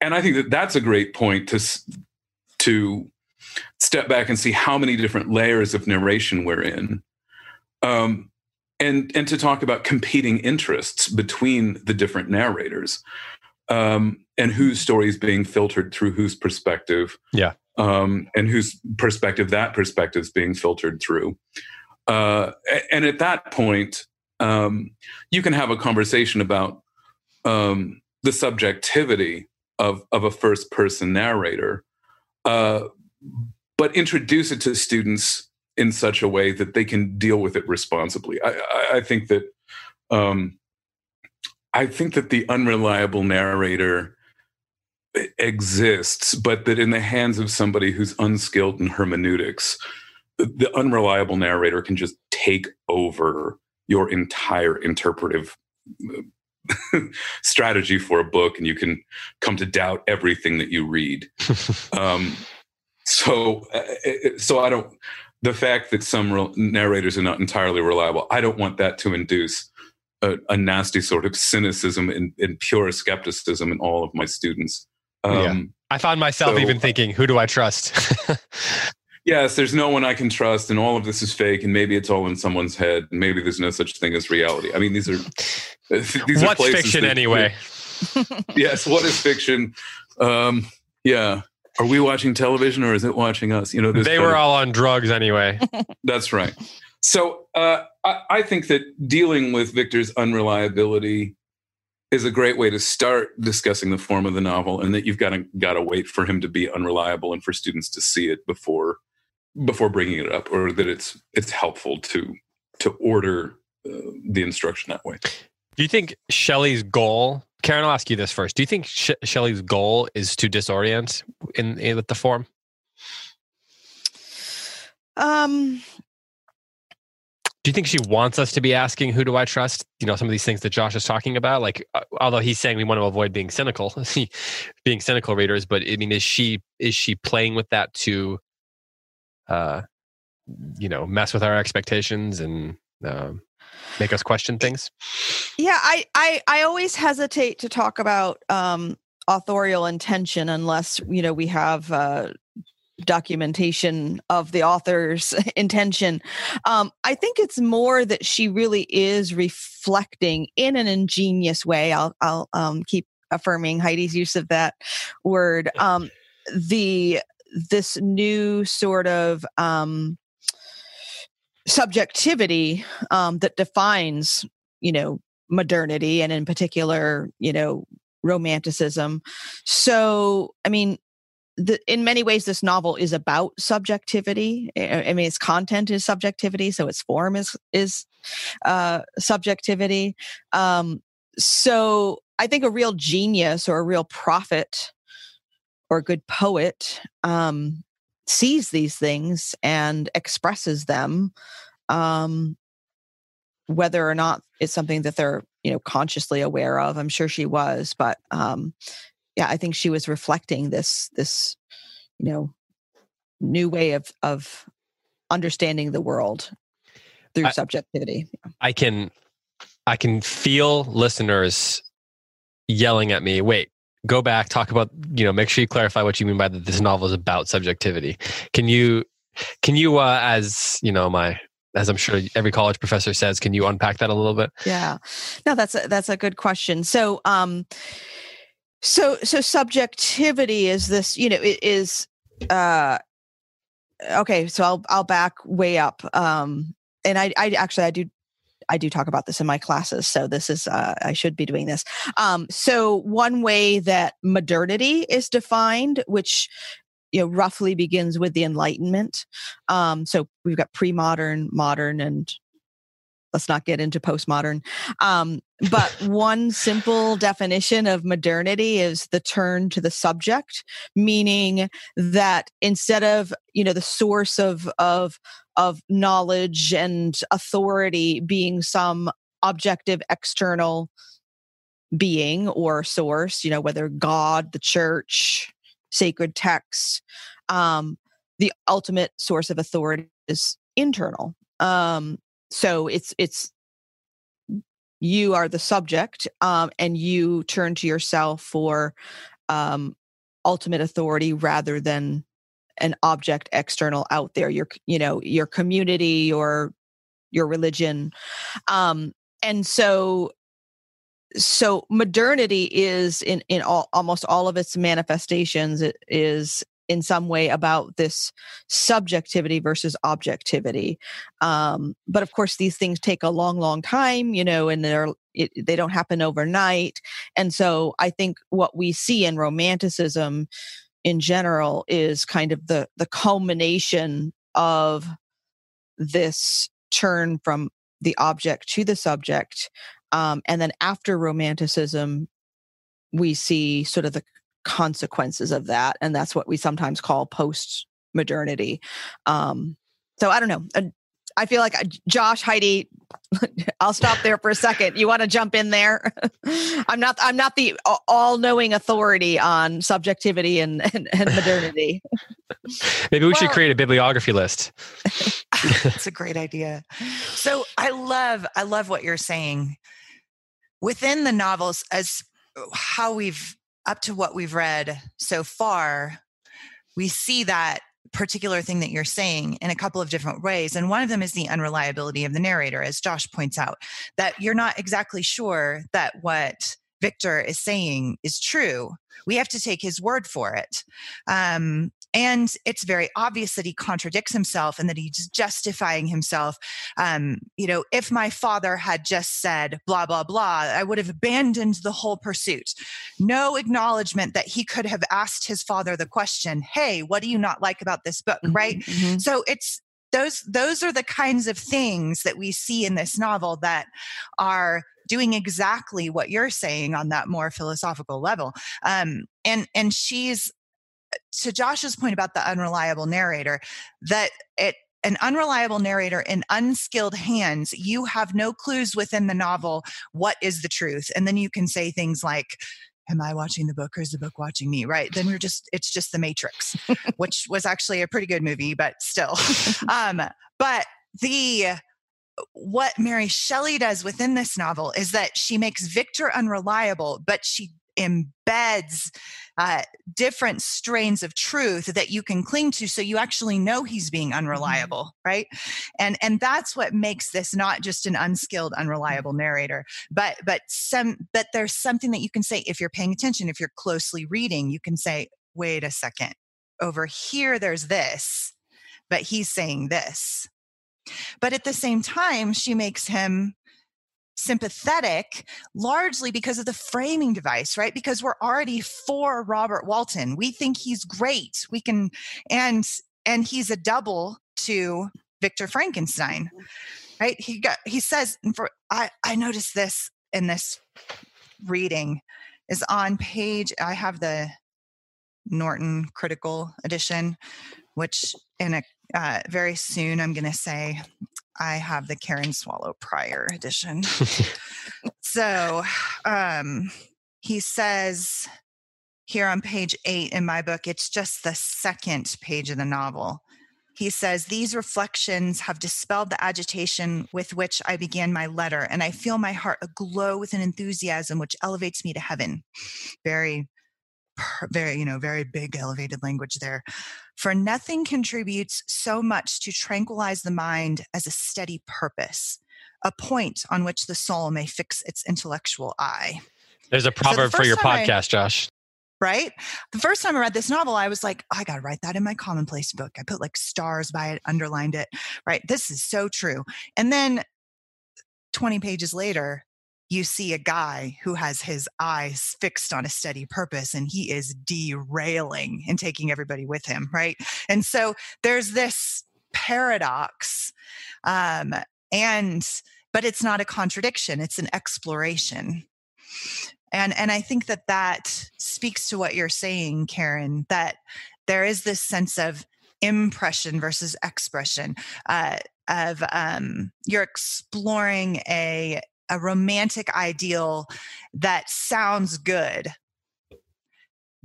And I think that that's a great point to, to step back and see how many different layers of narration we're in. Um, and, and to talk about competing interests between the different narrators um, and whose story is being filtered through whose perspective. Yeah. Um, and whose perspective that perspective is being filtered through. Uh, and at that point, um, you can have a conversation about um, the subjectivity of, of a first person narrator, uh, but introduce it to students in such a way that they can deal with it responsibly. I, I, I think that um, I think that the unreliable narrator exists, but that in the hands of somebody who's unskilled in hermeneutics, the unreliable narrator can just take over your entire interpretive strategy for a book and you can come to doubt everything that you read um, so uh, so i don't the fact that some narrators are not entirely reliable i don't want that to induce a, a nasty sort of cynicism and, and, pure skepticism in all of my students. Um, yeah. I found myself so, even thinking, who do I trust? yes, there's no one I can trust, and all of this is fake, and maybe it's all in someone's head, and maybe there's no such thing as reality. I mean, these are these what's are fiction that, anyway? yes, what is fiction? Um, yeah, are we watching television or is it watching us? You know, they were of, all on drugs anyway. That's right. So uh, I, I think that dealing with Victor's unreliability is a great way to start discussing the form of the novel, and that you've got to got to wait for him to be unreliable and for students to see it before before bringing it up, or that it's it's helpful to to order uh, the instruction that way. Do you think Shelley's goal? Karen, I'll ask you this first. Do you think Sh- Shelley's goal is to disorient in, in with the form? Um, do you think she wants us to be asking who do i trust you know some of these things that josh is talking about like uh, although he's saying we want to avoid being cynical being cynical readers but i mean is she is she playing with that to uh you know mess with our expectations and uh, make us question things yeah i i i always hesitate to talk about um authorial intention unless you know we have uh documentation of the author's intention. Um, I think it's more that she really is reflecting in an ingenious way. I'll, I'll um, keep affirming Heidi's use of that word. Um, the this new sort of um, subjectivity um, that defines, you know, modernity and in particular, you know, romanticism. So, I mean, the, in many ways, this novel is about subjectivity. I mean, its content is subjectivity, so its form is is uh, subjectivity. Um, so, I think a real genius or a real prophet or a good poet um, sees these things and expresses them, um, whether or not it's something that they're you know consciously aware of. I'm sure she was, but um, yeah, I think she was reflecting this this you know new way of of understanding the world. through I, subjectivity. I can I can feel listeners yelling at me, wait, go back, talk about, you know, make sure you clarify what you mean by that this novel is about subjectivity. Can you can you uh as, you know, my as I'm sure every college professor says, can you unpack that a little bit? Yeah. No, that's a, that's a good question. So, um so so subjectivity is this, you know, it is uh okay, so I'll I'll back way up. Um and I I actually I do I do talk about this in my classes, so this is uh, I should be doing this. Um, so one way that modernity is defined, which you know roughly begins with the Enlightenment. Um, so we've got pre-modern, modern, and let's not get into postmodern. Um, but one simple definition of modernity is the turn to the subject, meaning that instead of you know the source of of of knowledge and authority being some objective external being or source, you know, whether God, the church, sacred text, um, the ultimate source of authority is internal. Um, so it's it's you are the subject, um, and you turn to yourself for um, ultimate authority rather than an object external out there your you know your community or your religion. Um and so so modernity is in in all, almost all of its manifestations it is in some way about this subjectivity versus objectivity. Um, but of course these things take a long long time you know and they're it, they don't happen overnight. And so i think what we see in romanticism in general is kind of the the culmination of this turn from the object to the subject. Um, and then after romanticism we see sort of the consequences of that and that's what we sometimes call post modernity um, so i don't know I feel like uh, Josh, Heidi, I'll stop there for a second. You want to jump in there? I'm not. I'm not the all-knowing authority on subjectivity and and, and modernity. Maybe we well, should create a bibliography list. That's a great idea. So I love. I love what you're saying. Within the novels, as how we've up to what we've read so far, we see that particular thing that you're saying in a couple of different ways. And one of them is the unreliability of the narrator, as Josh points out, that you're not exactly sure that what Victor is saying is true. We have to take his word for it. Um, and it's very obvious that he contradicts himself and that he's justifying himself. Um, you know, if my father had just said blah, blah, blah, I would have abandoned the whole pursuit. No acknowledgement that he could have asked his father the question, Hey, what do you not like about this book? Mm-hmm, right. Mm-hmm. So it's, those those are the kinds of things that we see in this novel that are doing exactly what you're saying on that more philosophical level um, and and she's to Josh's point about the unreliable narrator, that it an unreliable narrator in unskilled hands, you have no clues within the novel what is the truth. And then you can say things like, Am I watching the book or is the book watching me? Right. Then you're just, it's just The Matrix, which was actually a pretty good movie, but still. um, but the, what Mary Shelley does within this novel is that she makes Victor unreliable, but she embeds uh, different strains of truth that you can cling to so you actually know he's being mm-hmm. unreliable right? And and that's what makes this not just an unskilled unreliable narrator but but some but there's something that you can say if you're paying attention if you're closely reading you can say wait a second. Over here there's this but he's saying this but at the same time she makes him sympathetic largely because of the framing device right? Because we're already for robert walton. We think he's great. We can and and he's a double to victor frankenstein right? He got he says and for i i noticed this in this reading is on page i have the norton critical edition which in a uh, very soon i'm going to say I have the Karen Swallow Prior edition. so um, he says here on page eight in my book, it's just the second page of the novel. he says, These reflections have dispelled the agitation with which I began my letter, and I feel my heart aglow with an enthusiasm which elevates me to heaven. Very, very, you know, very big elevated language there. For nothing contributes so much to tranquilize the mind as a steady purpose, a point on which the soul may fix its intellectual eye. There's a proverb so for your podcast, I, Josh right? The first time I read this novel, I was like, oh, I got to write that in my commonplace book. I put like stars by it, underlined it, right? This is so true. And then 20 pages later, you see a guy who has his eyes fixed on a steady purpose and he is derailing and taking everybody with him, right? And so there's this paradox. Um, and, but it's not a contradiction, it's an exploration and and i think that that speaks to what you're saying karen that there is this sense of impression versus expression uh, of um, you're exploring a a romantic ideal that sounds good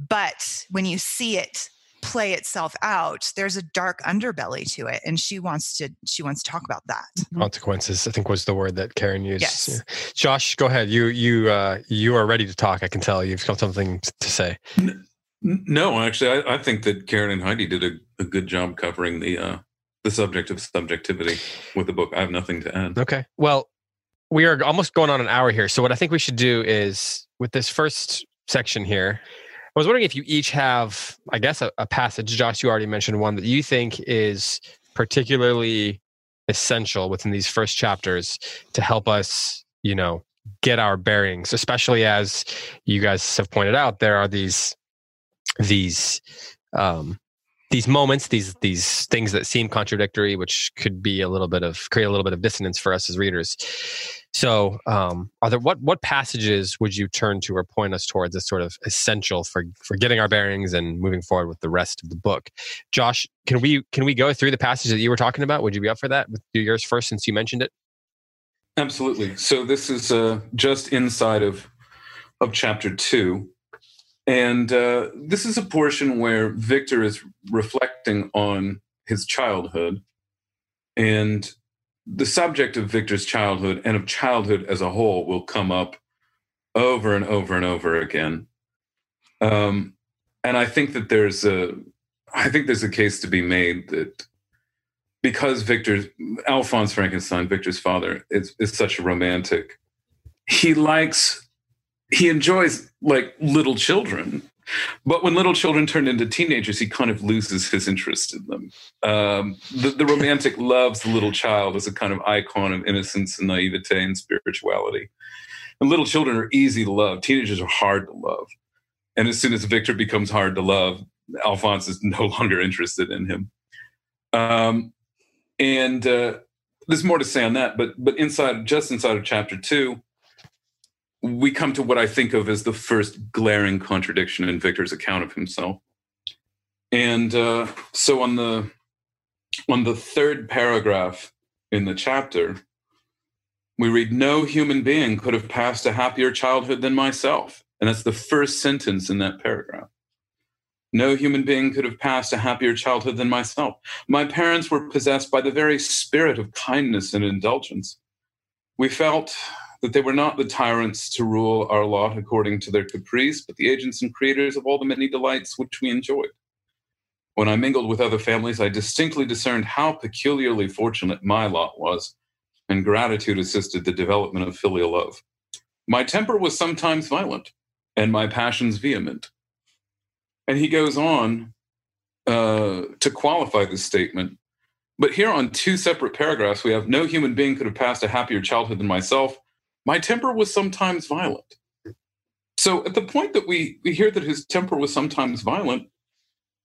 but when you see it play itself out there's a dark underbelly to it and she wants to she wants to talk about that. Mm-hmm. consequences i think was the word that karen used. Yes. Yeah. josh go ahead. You you uh you are ready to talk i can tell. You've got something to say. No actually i, I think that karen and heidi did a, a good job covering the uh the subject of subjectivity with the book. I have nothing to add. Okay. Well we are almost going on an hour here so what i think we should do is with this first section here I was wondering if you each have, I guess, a, a passage. Josh, you already mentioned one that you think is particularly essential within these first chapters to help us, you know, get our bearings, especially as you guys have pointed out, there are these these um, these moments, these these things that seem contradictory, which could be a little bit of create a little bit of dissonance for us as readers. So, um, are there what what passages would you turn to or point us towards as sort of essential for for getting our bearings and moving forward with the rest of the book? Josh, can we can we go through the passage that you were talking about? Would you be up for that? Do yours first, since you mentioned it. Absolutely. So this is uh, just inside of of chapter two, and uh, this is a portion where Victor is reflecting on his childhood and the subject of Victor's childhood and of childhood as a whole will come up over and over and over again. Um, and I think that there's a, I think there's a case to be made that because Victor, Alphonse Frankenstein, Victor's father, is, is such a romantic, he likes, he enjoys like little children but when little children turn into teenagers, he kind of loses his interest in them. Um, the, the, romantic loves the little child as a kind of icon of innocence and naivete and spirituality. And little children are easy to love. Teenagers are hard to love. And as soon as Victor becomes hard to love, Alphonse is no longer interested in him. Um, and uh, there's more to say on that, but but inside, just inside of chapter two, we come to what I think of as the first glaring contradiction in Victor's account of himself. And uh, so on the on the third paragraph in the chapter, we read, "No human being could have passed a happier childhood than myself," and that's the first sentence in that paragraph. No human being could have passed a happier childhood than myself. My parents were possessed by the very spirit of kindness and indulgence. We felt that they were not the tyrants to rule our lot according to their caprice, but the agents and creators of all the many delights which we enjoyed. When I mingled with other families, I distinctly discerned how peculiarly fortunate my lot was, and gratitude assisted the development of filial love. My temper was sometimes violent, and my passions vehement. And he goes on uh, to qualify this statement. But here on two separate paragraphs, we have no human being could have passed a happier childhood than myself, my temper was sometimes violent. So at the point that we, we hear that his temper was sometimes violent,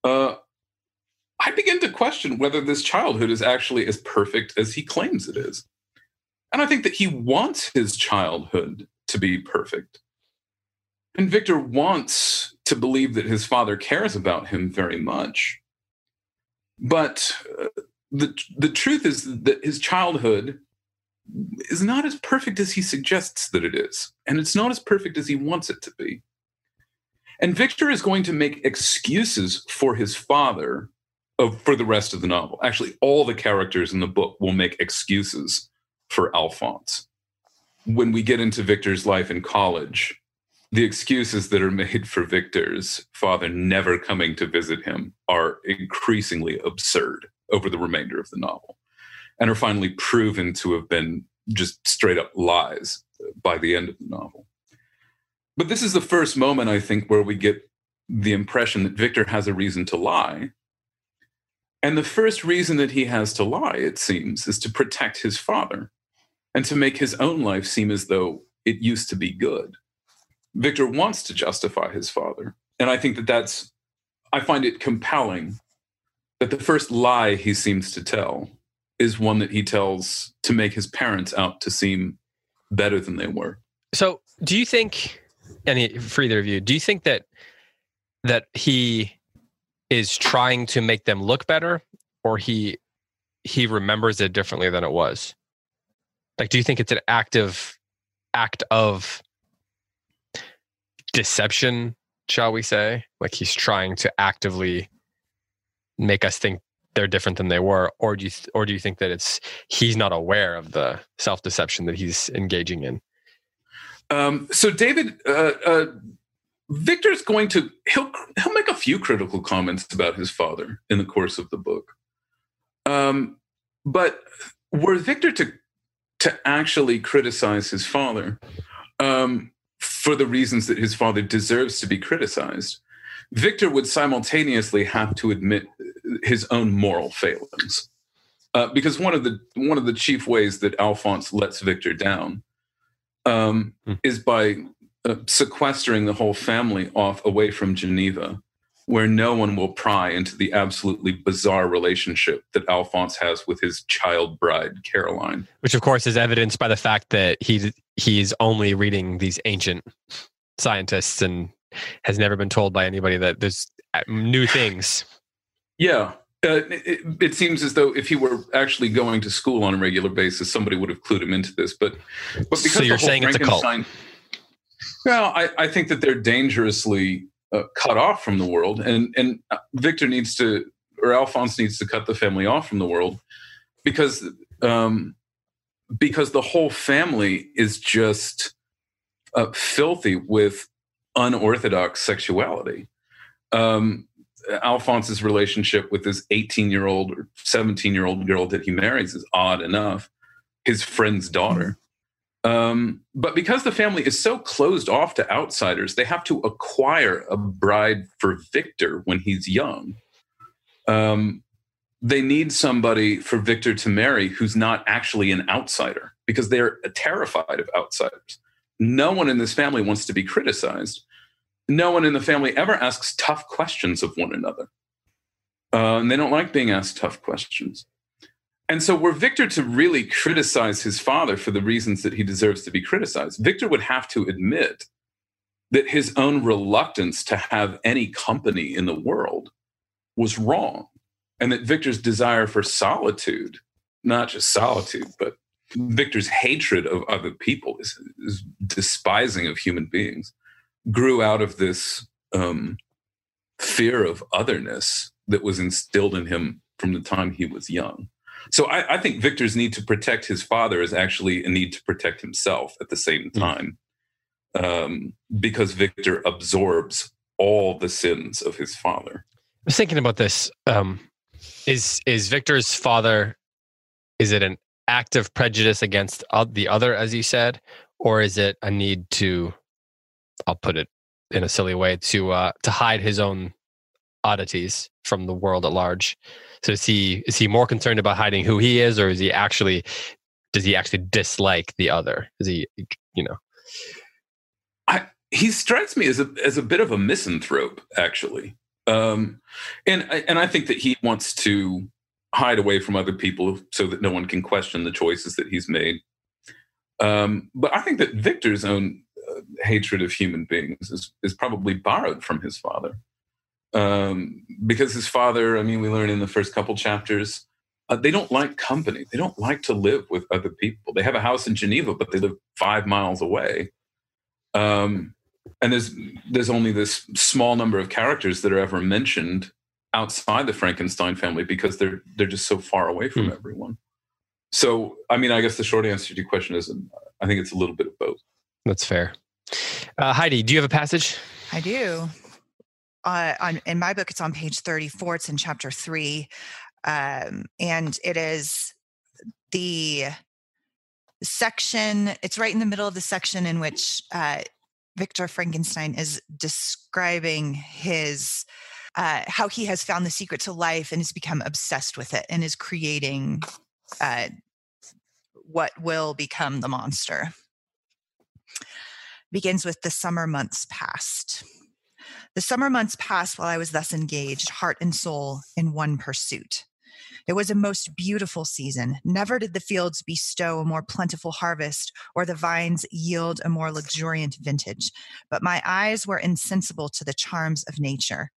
uh, I begin to question whether this childhood is actually as perfect as he claims it is. And I think that he wants his childhood to be perfect. And Victor wants to believe that his father cares about him very much. But uh, the, the truth is that his childhood is not as perfect as he suggests that it is. And it's not as perfect as he wants it to be. And Victor is going to make excuses for his father of, for the rest of the novel. Actually, all the characters in the book will make excuses for Alphonse. When we get into Victor's life in college, the excuses that are made for Victor's father never coming to visit him are increasingly absurd over the remainder of the novel and are finally proven to have been just straight up lies by the end of the novel. But this is the first moment, I think, where we get the impression that Victor has a reason to lie. And the first reason that he has to lie, it seems, is to protect his father and to make his own life seem as though it used to be good. Victor wants to justify his father. And I think that that's, I find it compelling that the first lie he seems to tell is one that he tells to make his parents out to seem better than they were. So, do you think, any for either of you, do you think that that he is trying to make them look better, or he he remembers it differently than it was? Like, do you think it's an active act of deception, shall we say? Like he's trying to actively make us think they're different than they were, or do you th- or do you think that it's he's not aware of the self deception that he's engaging in? Um, so David, uh, uh, Victor's going to he'll he'll make a few critical comments about his father in the course of the book, um, but were Victor to to actually criticize his father um, for the reasons that his father deserves to be criticized, Victor would simultaneously have to admit his own moral failings. Uh, because one of the one of the chief ways that Alphonse lets Victor down um, mm. is by uh, sequestering the whole family off away from Geneva, where no one will pry into the absolutely bizarre relationship that Alphonse has with his child bride Caroline. Which, of course, is evidenced by the fact that he's he's only reading these ancient scientists and has never been told by anybody that there's uh, new things. Yeah. Uh, it, it, seems as though if he were actually going to school on a regular basis, somebody would have clued him into this. But, but because so you're saying it's a cult. Well, I, I think that they're dangerously uh, cut off from the world, and and Victor needs to, or Alphonse needs to cut the family off from the world, because um, because the whole family is just uh, filthy with unorthodox sexuality. Um, Alphonse's relationship with this 18 year old or 17 year old girl that he marries is odd enough. His friend's daughter. Um, but because the family is so closed off to outsiders, they have to acquire a bride for Victor when he's young. Um, they need somebody for Victor to marry who's not actually an outsider because they're terrified of outsiders. No one in this family wants to be criticized. No one in the family ever asks tough questions of one another. Uh, and they don't like being asked tough questions. And so, were Victor to really criticize his father for the reasons that he deserves to be criticized, Victor would have to admit that his own reluctance to have any company in the world was wrong. And that Victor's desire for solitude, not just solitude, but Victor's hatred of other people, his, his despising of human beings, grew out of this um, fear of otherness that was instilled in him from the time he was young. So I, I, think Victor's need to protect his father is actually a need to protect himself at the same hmm. time, um, because Victor absorbs all the sins of his father. I was thinking about this. Um, is is Victor's father? Is it an act of prejudice against the other, as you said, or is it a need to? I'll put it in a silly way to uh, to hide his own oddities from the world at large. So is he is he more concerned about hiding who he is, or is he actually does he actually dislike the other? Is he you know? I he strikes me as a as a bit of a misanthrope, actually, um, and and I think that he wants to hide away from other people so that no one can question the choices that he's made. Um, but I think that Victor's own hatred of human beings is is probably borrowed from his father um, because his father, I mean, we learn in the first couple chapters, uh, they don't like company. They don't like to live with other people. They have a house in Geneva, but they live five miles away. Um, and there's there's only this small number of characters that are ever mentioned outside the Frankenstein family because they're they're just so far away from Hmm. everyone. So, I mean, I guess the short answer to your question is, I think it's a little bit of both. That's fair. Uh, Heidi, do you have a passage? I do. Uh, on in my book, it's on page thirty-four. It's in chapter three, um, and it is the section. It's right in the middle of the section in which uh, Victor Frankenstein is describing his uh, how he has found the secret to life and has become obsessed with it and is creating uh, what will become the monster. Begins with the summer months past. The summer months passed while I was thus engaged, heart and soul, in one pursuit. It was a most beautiful season. Never did the fields bestow a more plentiful harvest or the vines yield a more luxuriant vintage. But my eyes were insensible to the charms of nature.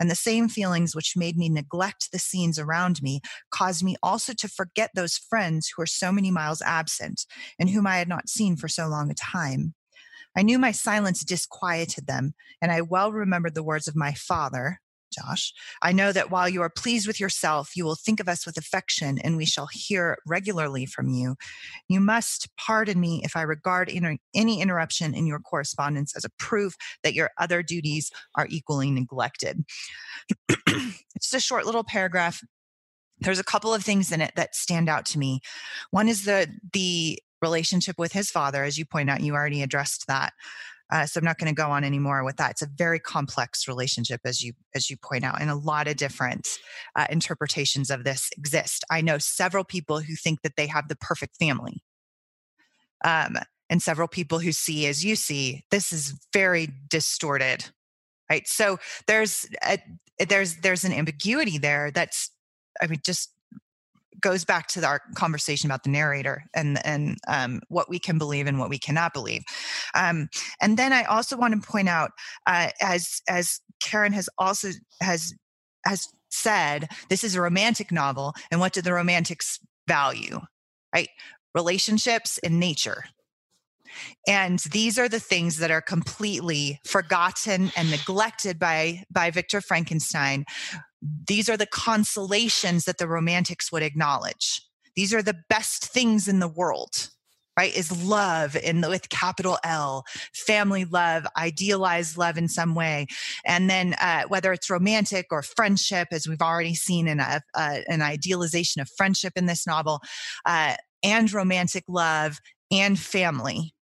And the same feelings which made me neglect the scenes around me caused me also to forget those friends who were so many miles absent and whom I had not seen for so long a time. I knew my silence disquieted them, and I well remembered the words of my father, Josh. I know that while you are pleased with yourself, you will think of us with affection, and we shall hear regularly from you. You must pardon me if I regard inter- any interruption in your correspondence as a proof that your other duties are equally neglected. it's a short little paragraph. There's a couple of things in it that stand out to me. One is the the relationship with his father, as you point out. You already addressed that. Uh, so I'm not going to go on anymore with that. It's a very complex relationship, as you as you point out, and a lot of different uh, interpretations of this exist. I know several people who think that they have the perfect family, um, and several people who see, as you see, this is very distorted, right? So there's a, there's there's an ambiguity there. That's I mean, just goes back to our conversation about the narrator and and um, what we can believe and what we cannot believe. Um, and then I also want to point out, uh, as as Karen has also has has said, this is a romantic novel, and what do the romantics value? Right, relationships and nature. And these are the things that are completely forgotten and neglected by by Victor Frankenstein these are the consolations that the romantics would acknowledge. These are the best things in the world right? Is love in the, with capital l family love idealized love in some way. And then uh, whether it's romantic or friendship as we've already seen in a, uh, an idealization of friendship in this novel uh, and romantic love and family.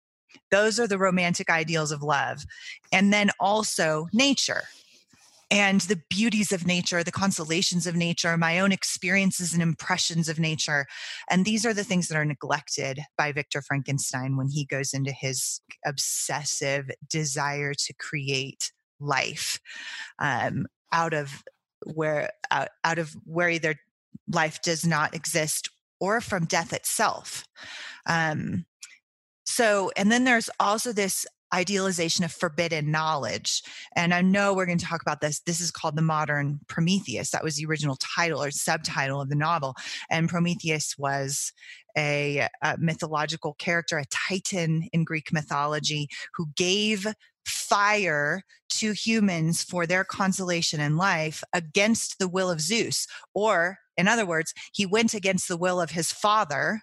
Those are the romantic ideals of love. And then also nature and the beauties of nature, the consolations of nature, my own experiences and impressions of nature. And these are the things that are neglected by Victor Frankenstein when he goes into his obsessive desire to create life um, out of where out, out of where either life does not exist or from death itself. Um, so, and then there's also this idealization of forbidden knowledge. And I know we're going to talk about this. This is called the modern Prometheus. That was the original title or subtitle of the novel. And Prometheus was a, a mythological character, a titan in Greek mythology, who gave fire to humans for their consolation in life against the will of Zeus. Or, in other words, he went against the will of his father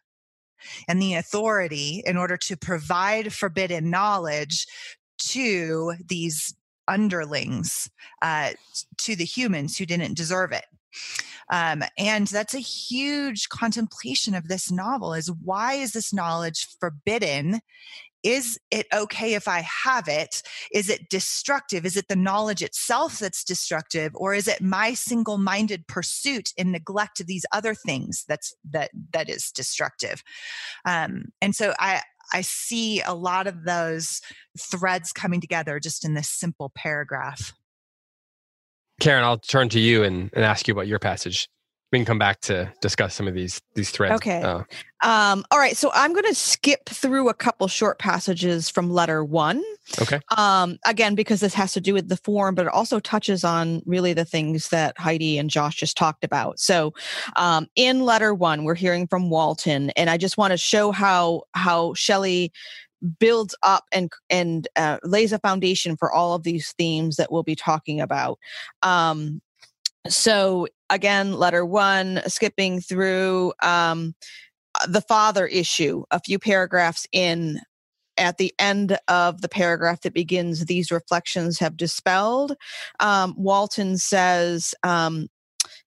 and the authority in order to provide forbidden knowledge to these underlings, uh, to the humans who didn't deserve it. Um, and that's a huge contemplation of this novel is why is this knowledge forbidden is it okay if I have it? Is it destructive? Is it the knowledge itself that's destructive, or is it my single-minded pursuit in neglect of these other things that's that that is destructive? Um, and so I I see a lot of those threads coming together just in this simple paragraph. Karen, I'll turn to you and, and ask you about your passage. We can come back to discuss some of these these threads. Okay. Uh, Um, all right, so I'm going to skip through a couple short passages from letter one. okay. Um, again, because this has to do with the form, but it also touches on really the things that Heidi and Josh just talked about. So, um, in letter one, we're hearing from Walton, and I just want to show how how Shelley builds up and and uh, lays a foundation for all of these themes that we'll be talking about. Um, so again, letter one, skipping through um, uh, the father issue, a few paragraphs in. At the end of the paragraph that begins, these reflections have dispelled. Um, Walton says, um,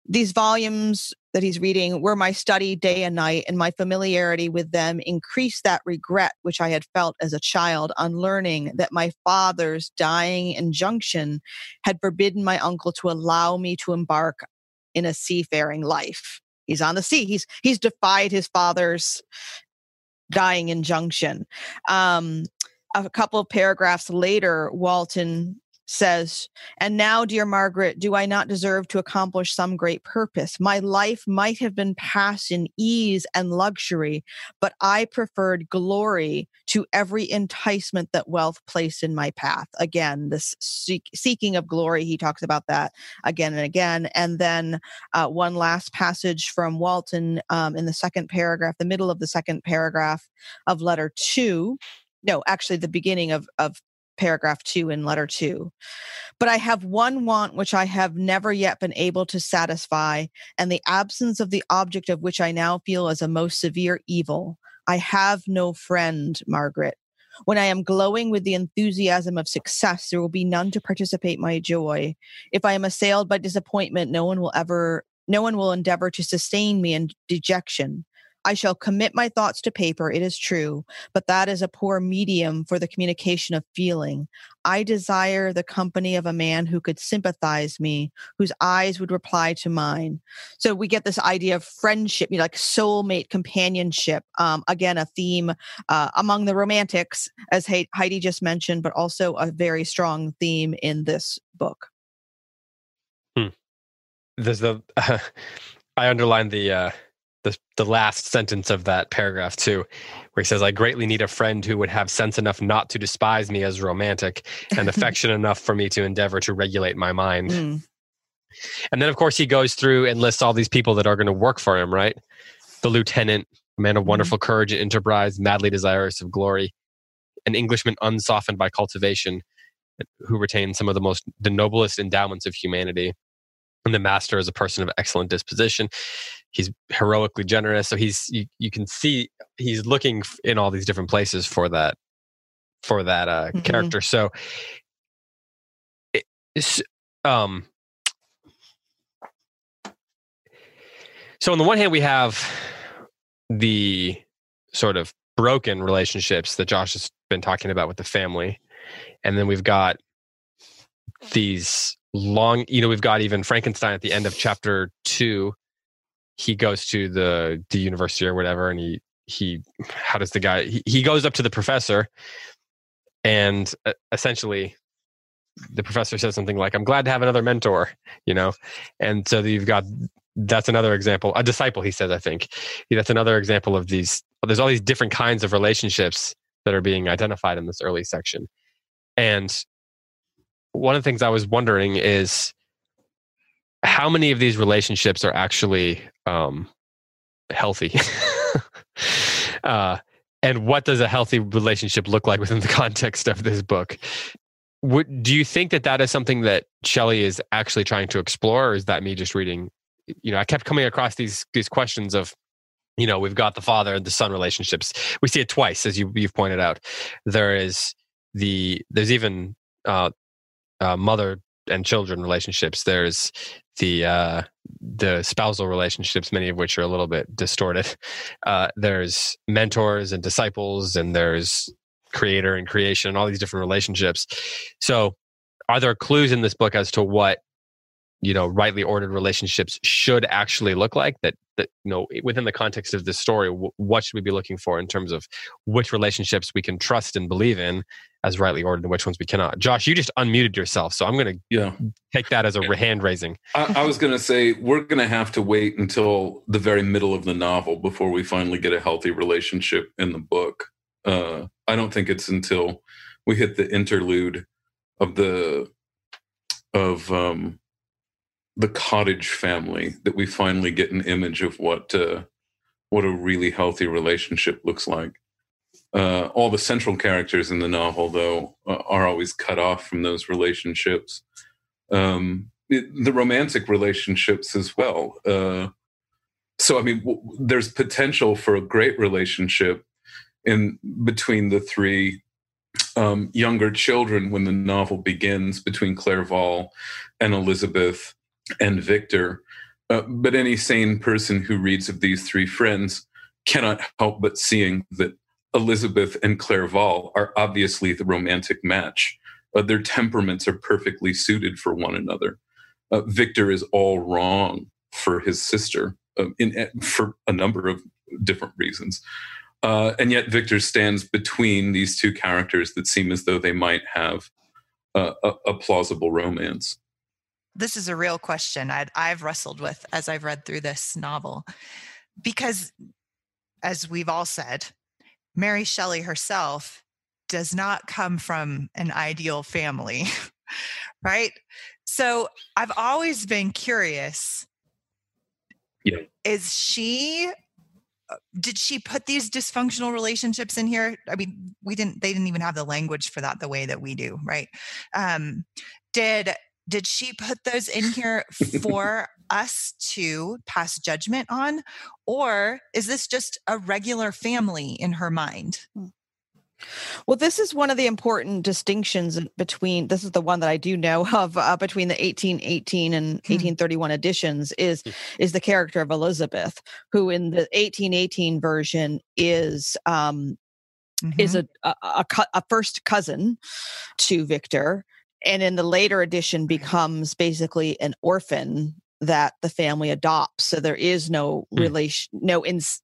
these volumes that he's reading were my study day and night, and my familiarity with them increased that regret which I had felt as a child on learning that my father's dying injunction had forbidden my uncle to allow me to embark in a seafaring life. He's on the sea. He's he's defied his father's dying injunction. Um, a couple of paragraphs later, Walton says, And now, dear Margaret, do I not deserve to accomplish some great purpose? My life might have been passed in ease and luxury, but I preferred glory to every enticement that wealth placed in my path. Again, this seek, seeking of glory, he talks about that again and again. And then uh, one last passage from Walton um, in the second paragraph, the middle of the second paragraph of letter two no actually the beginning of of paragraph two in letter two. But I have one want which I have never yet been able to satisfy, and the absence of the object of which I now feel as a most severe evil. I have no friend, Margaret. When I am glowing with the enthusiasm of success, there will be none to participate my joy. If I am assailed by disappointment, no one will ever no one will endeavor to sustain me in dejection. I shall commit my thoughts to paper, it is true, but that is a poor medium for the communication of feeling. I desire the company of a man who could sympathize me, whose eyes would reply to mine. So we get this idea of friendship, you know, like soulmate companionship. Um, again, a theme uh, among the romantics, as Heidi just mentioned, but also a very strong theme in this book. Hmm. There's the, uh, I underlined the, uh, the the last sentence of that paragraph too, where he says, "I greatly need a friend who would have sense enough not to despise me as romantic, and affection enough for me to endeavor to regulate my mind." Mm. And then, of course, he goes through and lists all these people that are going to work for him. Right, the lieutenant, a man of mm. wonderful mm. courage and enterprise, madly desirous of glory, an Englishman unsoftened by cultivation, who retains some of the most the noblest endowments of humanity and the master is a person of excellent disposition he's heroically generous so he's you, you can see he's looking in all these different places for that for that uh mm-hmm. character so it's um so on the one hand we have the sort of broken relationships that josh has been talking about with the family and then we've got these long you know we've got even frankenstein at the end of chapter two he goes to the the university or whatever and he he how does the guy he, he goes up to the professor and uh, essentially the professor says something like i'm glad to have another mentor you know? And so you've got that's another example a disciple he says i think. That's another example of these there's all these different kinds of relationships that are being identified in this early section. And one of the things I was wondering is how many of these relationships are actually um, healthy? uh, and what does a healthy relationship look like within the context of this book? Would, do you think that that is something that Shelley is actually trying to explore, or is that me just reading? You know, I kept coming across these these questions of, you know, we've got the father and the son relationships. We see it twice, as you you've pointed out. There is the there's even uh, uh, mother and children relationships. There's the uh, the spousal relationships, many of which are a little bit distorted. Uh, there's mentors and disciples, and there's creator and creation, and all these different relationships. So, are there clues in this book as to what you know rightly ordered relationships should actually look like that that you know within the context of this story what should we be looking for in terms of which relationships we can trust and believe in as rightly ordered and which ones we cannot josh you just unmuted yourself so i'm going to yeah. take that as a hand raising I, I was going to say we're going to have to wait until the very middle of the novel before we finally get a healthy relationship in the book uh, i don't think it's until we hit the interlude of the of um the cottage family that we finally get an image of what uh, what a really healthy relationship looks like. Uh, all the central characters in the novel, though, uh, are always cut off from those relationships. Um, the romantic relationships as well. Uh, so, I mean, w- there's potential for a great relationship in between the three um, younger children when the novel begins between Clerval and Elizabeth and Victor. Uh, but any sane person who reads of these three friends cannot help but seeing that Elizabeth and Clerval are obviously the romantic match. Uh, their temperaments are perfectly suited for one another. Uh, Victor is all wrong for his sister uh, in, eh, for a number of different reasons. Uh, and yet Victor stands between these two characters that seem as though they might have a, a, plausible romance. This is a real question i I've wrestled with as I've read through this novel. Because, as we've all said, Mary Shelley herself does not come from an ideal family, right? So I've always been curious. Yeah. Is she uh, did she put these dysfunctional relationships in here i mean we didn't they didn't even have the language for that the way that we do right um did did she put those in here for us to pass judgment on or is this just a regular family in her mind hmm. Well, this is one of the important distinctions between. This is the one that I do know of uh, between the 1818 and 1831 hmm. editions. Is hmm. is the character of Elizabeth, who in the 1818 version is um, mm-hmm. is a a, a a first cousin to Victor, and in the later edition becomes basically an orphan that the family adopts. So there is no mm. relation, no ins.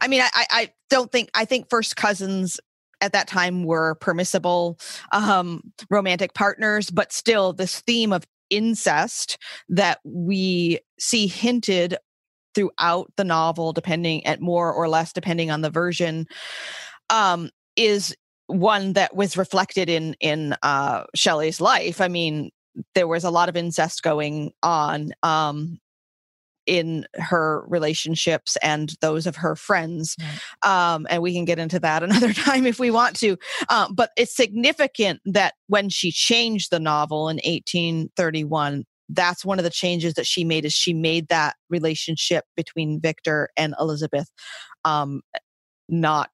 I mean, I, I don't think I think first cousins at that time were permissible um, romantic partners, but still, this theme of incest that we see hinted throughout the novel, depending at more or less, depending on the version, um, is one that was reflected in in uh, Shelley's life. I mean, there was a lot of incest going on um, in her relationships and those of her friends. Um, and we can get into that another time if we want to. Um, but it's significant that when she changed the novel in 1831, that's one of the changes that she made is she made that relationship between Victor and Elizabeth um, not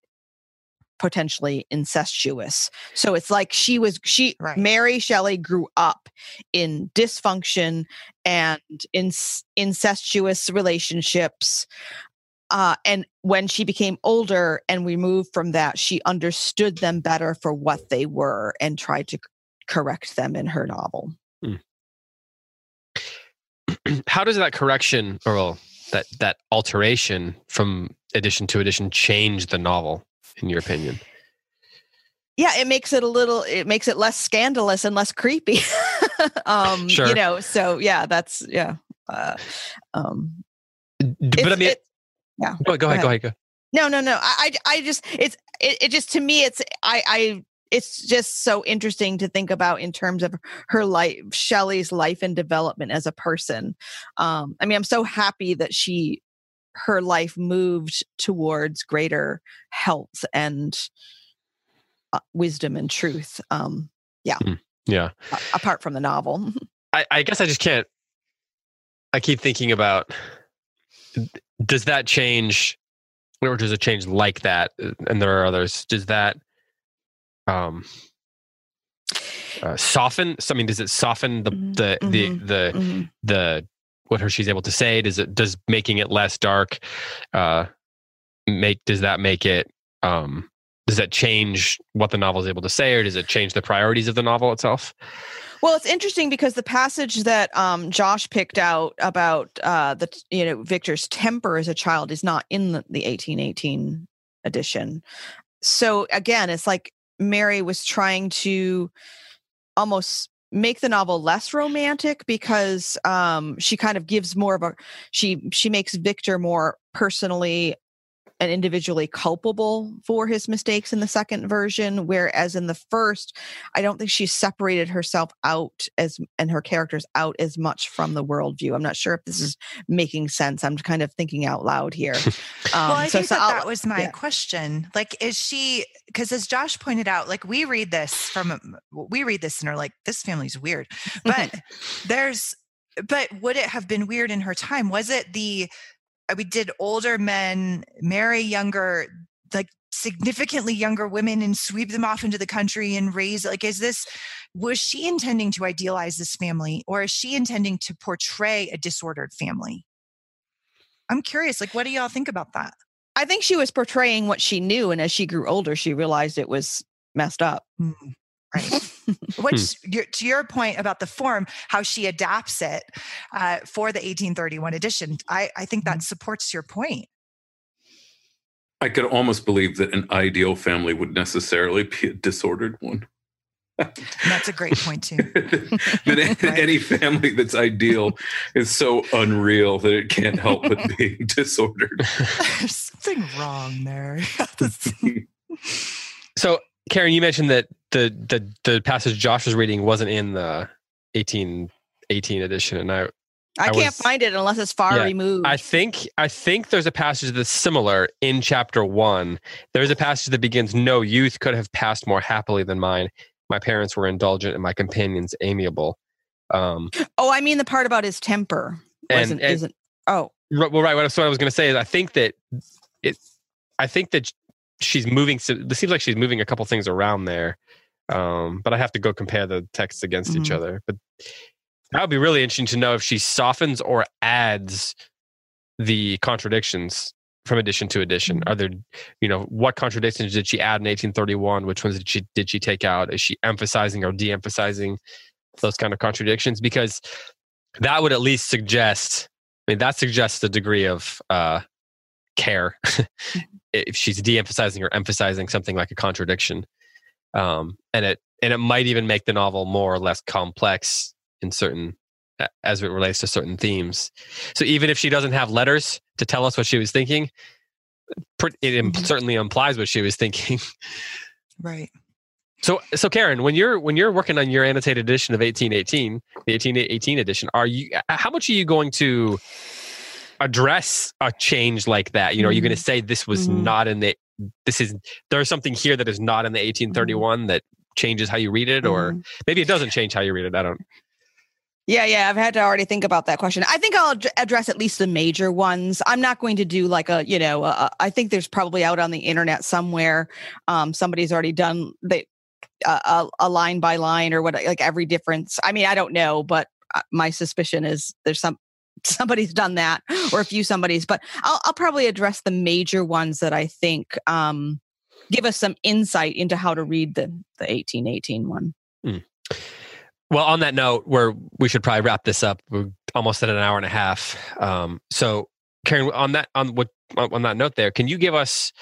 potentially incestuous. So it's like she was she right. Mary Shelley grew up in dysfunction and in incestuous relationships. Uh, and when she became older and we moved from that, she understood them better for what they were and tried to correct them in her novel. Hmm. How does that correction or that that alteration from edition to edition change the novel? In your opinion? Yeah, it makes it a little. It makes it less scandalous and less creepy. um, sure. You know, so yeah, that's yeah. Uh, um, but I mean, it, yeah. Go, go, ahead, go ahead. Go. No, no, no. I, I, I just it's it, it just to me it's I I it's just so interesting to think about in terms of her life shelley's life and development as a person um i mean i'm so happy that she her life moved towards greater health and uh, wisdom and truth. Um, yeah. Mm, yeah. apart from the novel. I, I guess I just can't. I keep thinking about does that change or does it change like that? Uh, and there are others. Does that um uh, soften? I mean, does it soften the mm-hmm. the mm-hmm. the the mm-hmm. the what her she's able to say? Does it does making it less dark uh, make does that make it um, does that change what the novel is able to say, or does it change the priorities of the novel itself? Well, it's interesting because the passage that um, Josh picked out about uh, the you know Victor's temper as a child is not in the, the 1818 edition. So again, it's like Mary was trying to almost make the novel less romantic because um, she kind of gives more of a she she makes Victor more personally and individually culpable for his mistakes in the second version whereas in the first i don't think she separated herself out as and her characters out as much from the worldview. I'm not sure if this is making sense. I'm kind of thinking out loud here. Um, well i so, think so that, that was my yeah. question. Like is she because as josh pointed out like we read this from we read this and are like this family's weird. But there's but would it have been weird in her time? Was it the we did older men marry younger like significantly younger women and sweep them off into the country and raise like is this was she intending to idealize this family or is she intending to portray a disordered family? I'm curious like what do y'all think about that? I think she was portraying what she knew, and as she grew older, she realized it was messed up. Mm, right which your, to your point about the form how she adapts it uh, for the 1831 edition I, I think that supports your point I could almost believe that an ideal family would necessarily be a disordered one. That's a great point too. that Right. any family that's ideal is so unreal that it can't help but being disordered. There's something wrong there. So, Karen, you mentioned that the the the passage Josh was reading wasn't in the 1818 edition, and I I, I can't was- find it unless it's far Yeah, removed. I think I think there's a passage that's similar in chapter one. There's a passage that begins, "No youth could have passed more happily than mine. My parents were indulgent, and my companions amiable." Um, oh, I mean the part about his temper. and, Wasn't, and isn't, oh, Right, well, right. So what I was going to say is, I think that it. I think that she's moving. It seems like she's moving a couple things around there, um, but I have to go compare the texts against each Mhm. other. But that would be really interesting to know if she softens or adds the contradictions from edition to edition. Are there, you know, what contradictions did she add in 1831? Which ones did she did she take out? Is she emphasizing or de-emphasizing those kind of contradictions? Because that would at least suggest I mean, that suggests a degree of uh, care if she's de-emphasizing or emphasizing something like a contradiction, um, and it and it might even make the novel more or less complex in certain as it relates to certain themes. So even if she doesn't have letters to tell us what she was thinking, it im- Mhm. certainly implies what she was thinking. right. So, so Karen, when you're when you're working on your annotated edition of 1818, the 1818 edition, are you how much are you going to address a change like that? You know, are you going to say this was Mhm. not in the this is there's something here that is not in the 1831 that changes how you read it, or Mhm. maybe it doesn't change how you read it. I don't. Yeah, yeah, I've had to already think about that question. I think I'll ad- address at least the major ones. I'm not going to do like a, you know, a, I think there's probably out on the internet somewhere, um, somebody's already done the uh, a, a line by line or what, like every difference. I mean, I don't know, but uh, my suspicion is there's some somebody's done that or a few somebody's. But I'll, I'll probably address the major ones that I think um, give us some insight into how to read the the 1818 one. Well, on that note, where we should probably wrap this up. We're almost at an hour and a half. Um, so, Karen, on that on what on that note, there, can you give us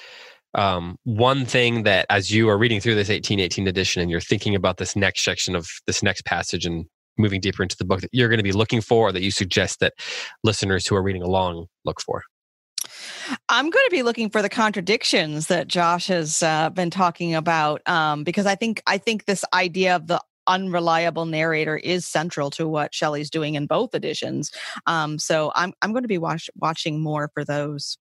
um, one thing that, as you are reading through this 1818 edition and you're thinking about this next section of this next passage and moving deeper into the book, that you're going to be looking for, or that you suggest that listeners who are reading along look for? I'm going to be looking for the contradictions that Josh has uh, been talking about um, because I think I think this idea of the unreliable narrator is central to what Shelley's doing in both editions. Um, so I'm I'm going to be watch, watching more for those.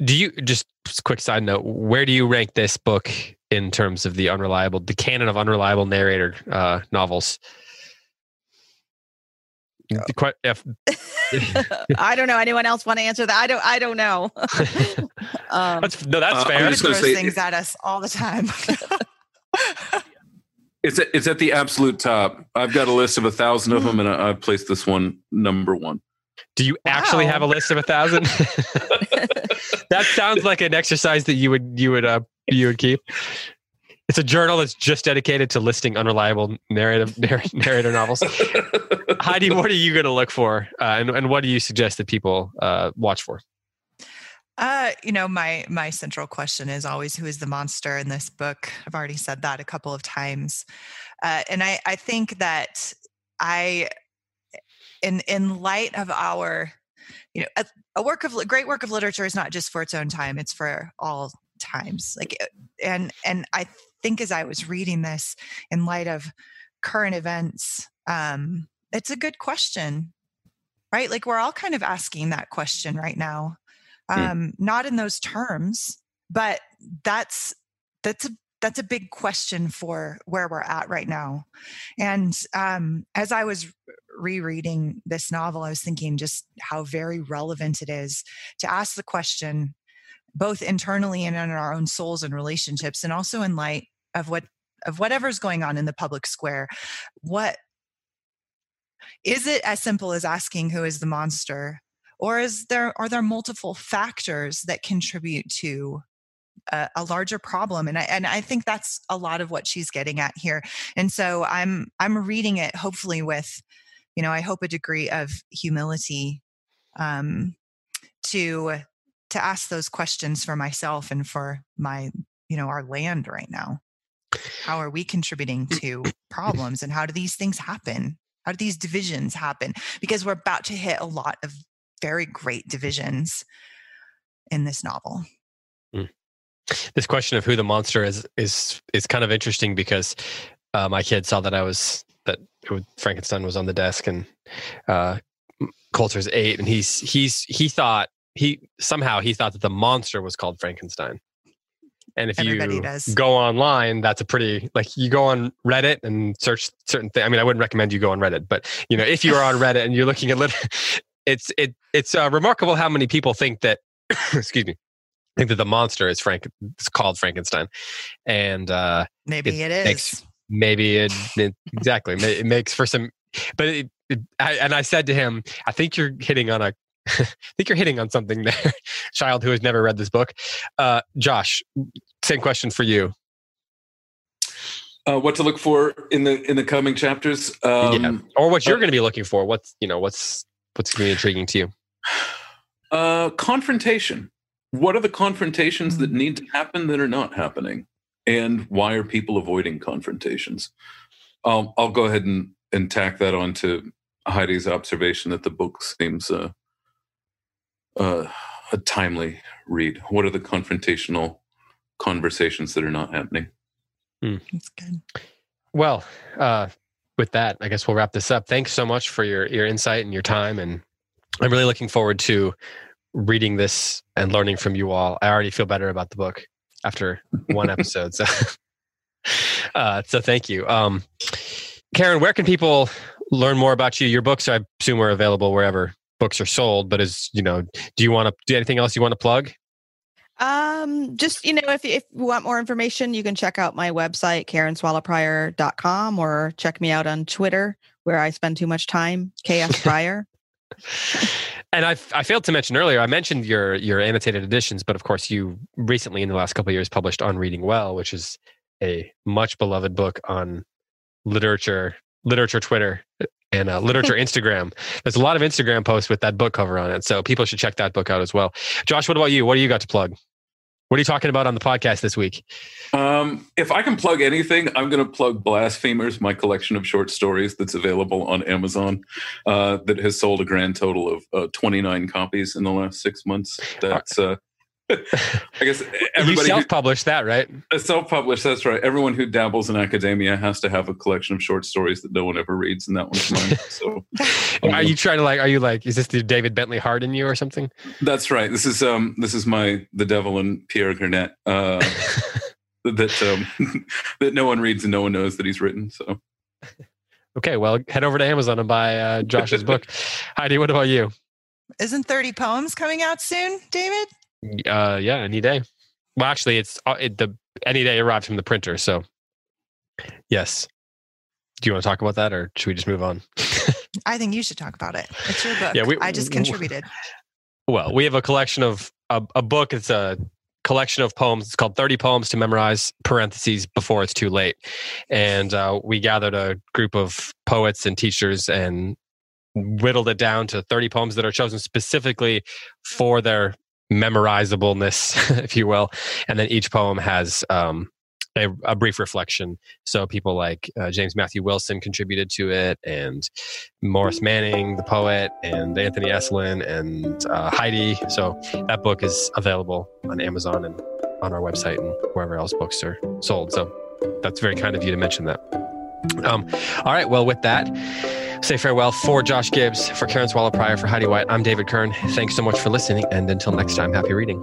Do you just just a quick side note? Where do you rank this book in terms of the unreliable, the canon of unreliable narrator uh, novels? The que- if- I don't know. Anyone else want to answer that? I don't. I don't know. um, that's no, that's Uh, fair. I'm just throws say- things at us all the time. It's at, it's at the absolute top. I've got a list of a thousand of them, and I, I've placed this one number one. Do you actually Wow. have a list of a thousand? that sounds like an exercise that you would you would uh you would keep. It's a journal that's just dedicated to listing unreliable narrative narr- narrator novels. Heidi, what are you going to look for, uh, and and what do you suggest that people uh, watch for? Uh, you know, my my central question is always who is the monster in this book. I've already said that a couple of times, uh, and I I think that I, in in light of our, you know, a, a work of li- great work of literature is not just for its own time; it's for all times. Like, uh, and and I think as I was reading this in light of current events, um, it's a good question, right? Like we're all kind of asking that question right now Hmm. um, not in those terms, but that's that's a that's a big question for where we're at right now. And um, as I was rereading this novel, I was thinking just how very relevant it is to ask the question, both internally and in our own souls and relationships, and also in light of what of whatever's going on in the public square. What is it as simple as asking who is the monster? Or is there are there multiple factors that contribute to a, a, larger problem and I, and I think that's a lot of what she's getting at here and so i'm i'm reading it hopefully with you know i hope a degree of humility um to to ask those questions for myself and for my you know our land right now. How are we contributing to problems and how do these things happen? How do these divisions happen? Because we're about to hit a lot of very great divisions in this novel. Mm this question of who the monster is is is kind of interesting because uh, my kid saw that I was that Frankenstein was on the desk and uh, Coulter's eight and he's he's he thought he somehow he thought that the monster was called Frankenstein. And if Everybody you does. go online, that's a pretty like you go on Reddit and search certain things. I mean, I wouldn't recommend you go on Reddit, but you know, if you are on Reddit and you're looking at lit, it's it it's uh, remarkable how many people think that. excuse me think that the monster is Frank. It's called Frankenstein, and uh, maybe it, it is. Makes, maybe it, it exactly it makes for some. But it, it, I, and I said to him, I think you're hitting on a. I think you're hitting on something there, child who has never read this book. Uh, Josh, same question for you. Uh, what to look for in the in the coming chapters, um, yeah. or what you're uh, going to be looking for. What's you know what's what's going to be intriguing to you? Uh, confrontation what are the confrontations that need to happen that are not happening and why are people avoiding confrontations um, i'll go ahead and, and tack that on to heidi's observation that the book seems uh, uh, a timely read what are the confrontational conversations that are not happening hmm. that's good well uh, with that i guess we'll wrap this up thanks so much for your your insight and your time and i'm really looking forward to reading this and learning from you all. I already feel better about the book after one episode. So, uh, so thank you. Um, Karen, where can people learn more about you? Your books, I assume, are available wherever books are sold. But is you know, do you want to do anything else you want to plug? Um, just you know, if if you want more information, you can check out my website, karenswallowprior.com, or check me out on Twitter, where I spend too much time, KS Prior. And I, I failed to mention earlier. I mentioned your your annotated editions, but of course, you recently in the last couple of years published on Reading Well, which is a much beloved book on literature, literature Twitter, and uh, literature Instagram. There's a lot of Instagram posts with that book cover on it, so people should check that book out as well. Josh, what about you? What do you got to plug? What are you talking about on the podcast this week? Um, if I can plug anything, I'm going to plug Blasphemers, my collection of short stories that's available on Amazon, uh, that has sold a grand total of uh, 29 copies in the last six months. That's uh, I guess everybody you self-published that, right? Self-published. That's right. Everyone who dabbles in academia has to have a collection of short stories that no one ever reads, and that one's mine. So, um, are you trying to like? Are you like? Is this the David Bentley Hart in you or something? That's right. This is um. This is my the devil and Pierre Gernet. Uh, that um that no one reads and no one knows that he's written. So. Okay, well, head over to Amazon and buy uh, Josh's book. Heidi, what about you? Isn't 30 poems coming out soon, David? Uh, yeah, any day. Well, actually, it's uh, it, the any day arrives from the printer. So, yes. Do you want to talk about that, or should we just move on? I think you should talk about it. It's your book. Yeah, we, I just contributed. Well, we have a collection of a, a book. It's a collection of poems. It's called 30 Poems to Memorize, parentheses, before it's too late. And uh, we gathered a group of poets and teachers and whittled it down to 30 poems that are chosen specifically for their memorizableness, if you will. And then each poem has um, a, a, brief reflection. So people like uh, James Matthew Wilson contributed to it, and Maurice Manning, the poet, and Anthony Esolen, and uh, Heidi. So that book is available on Amazon and on our website and wherever else books are sold. So that's very kind of you to mention that. Um, all right. Well, with that say farewell for Josh Gibbs, for Karen Swallow Prior, for Heidi White. I'm David Kern. Thanks so much for listening. And until next time, happy reading.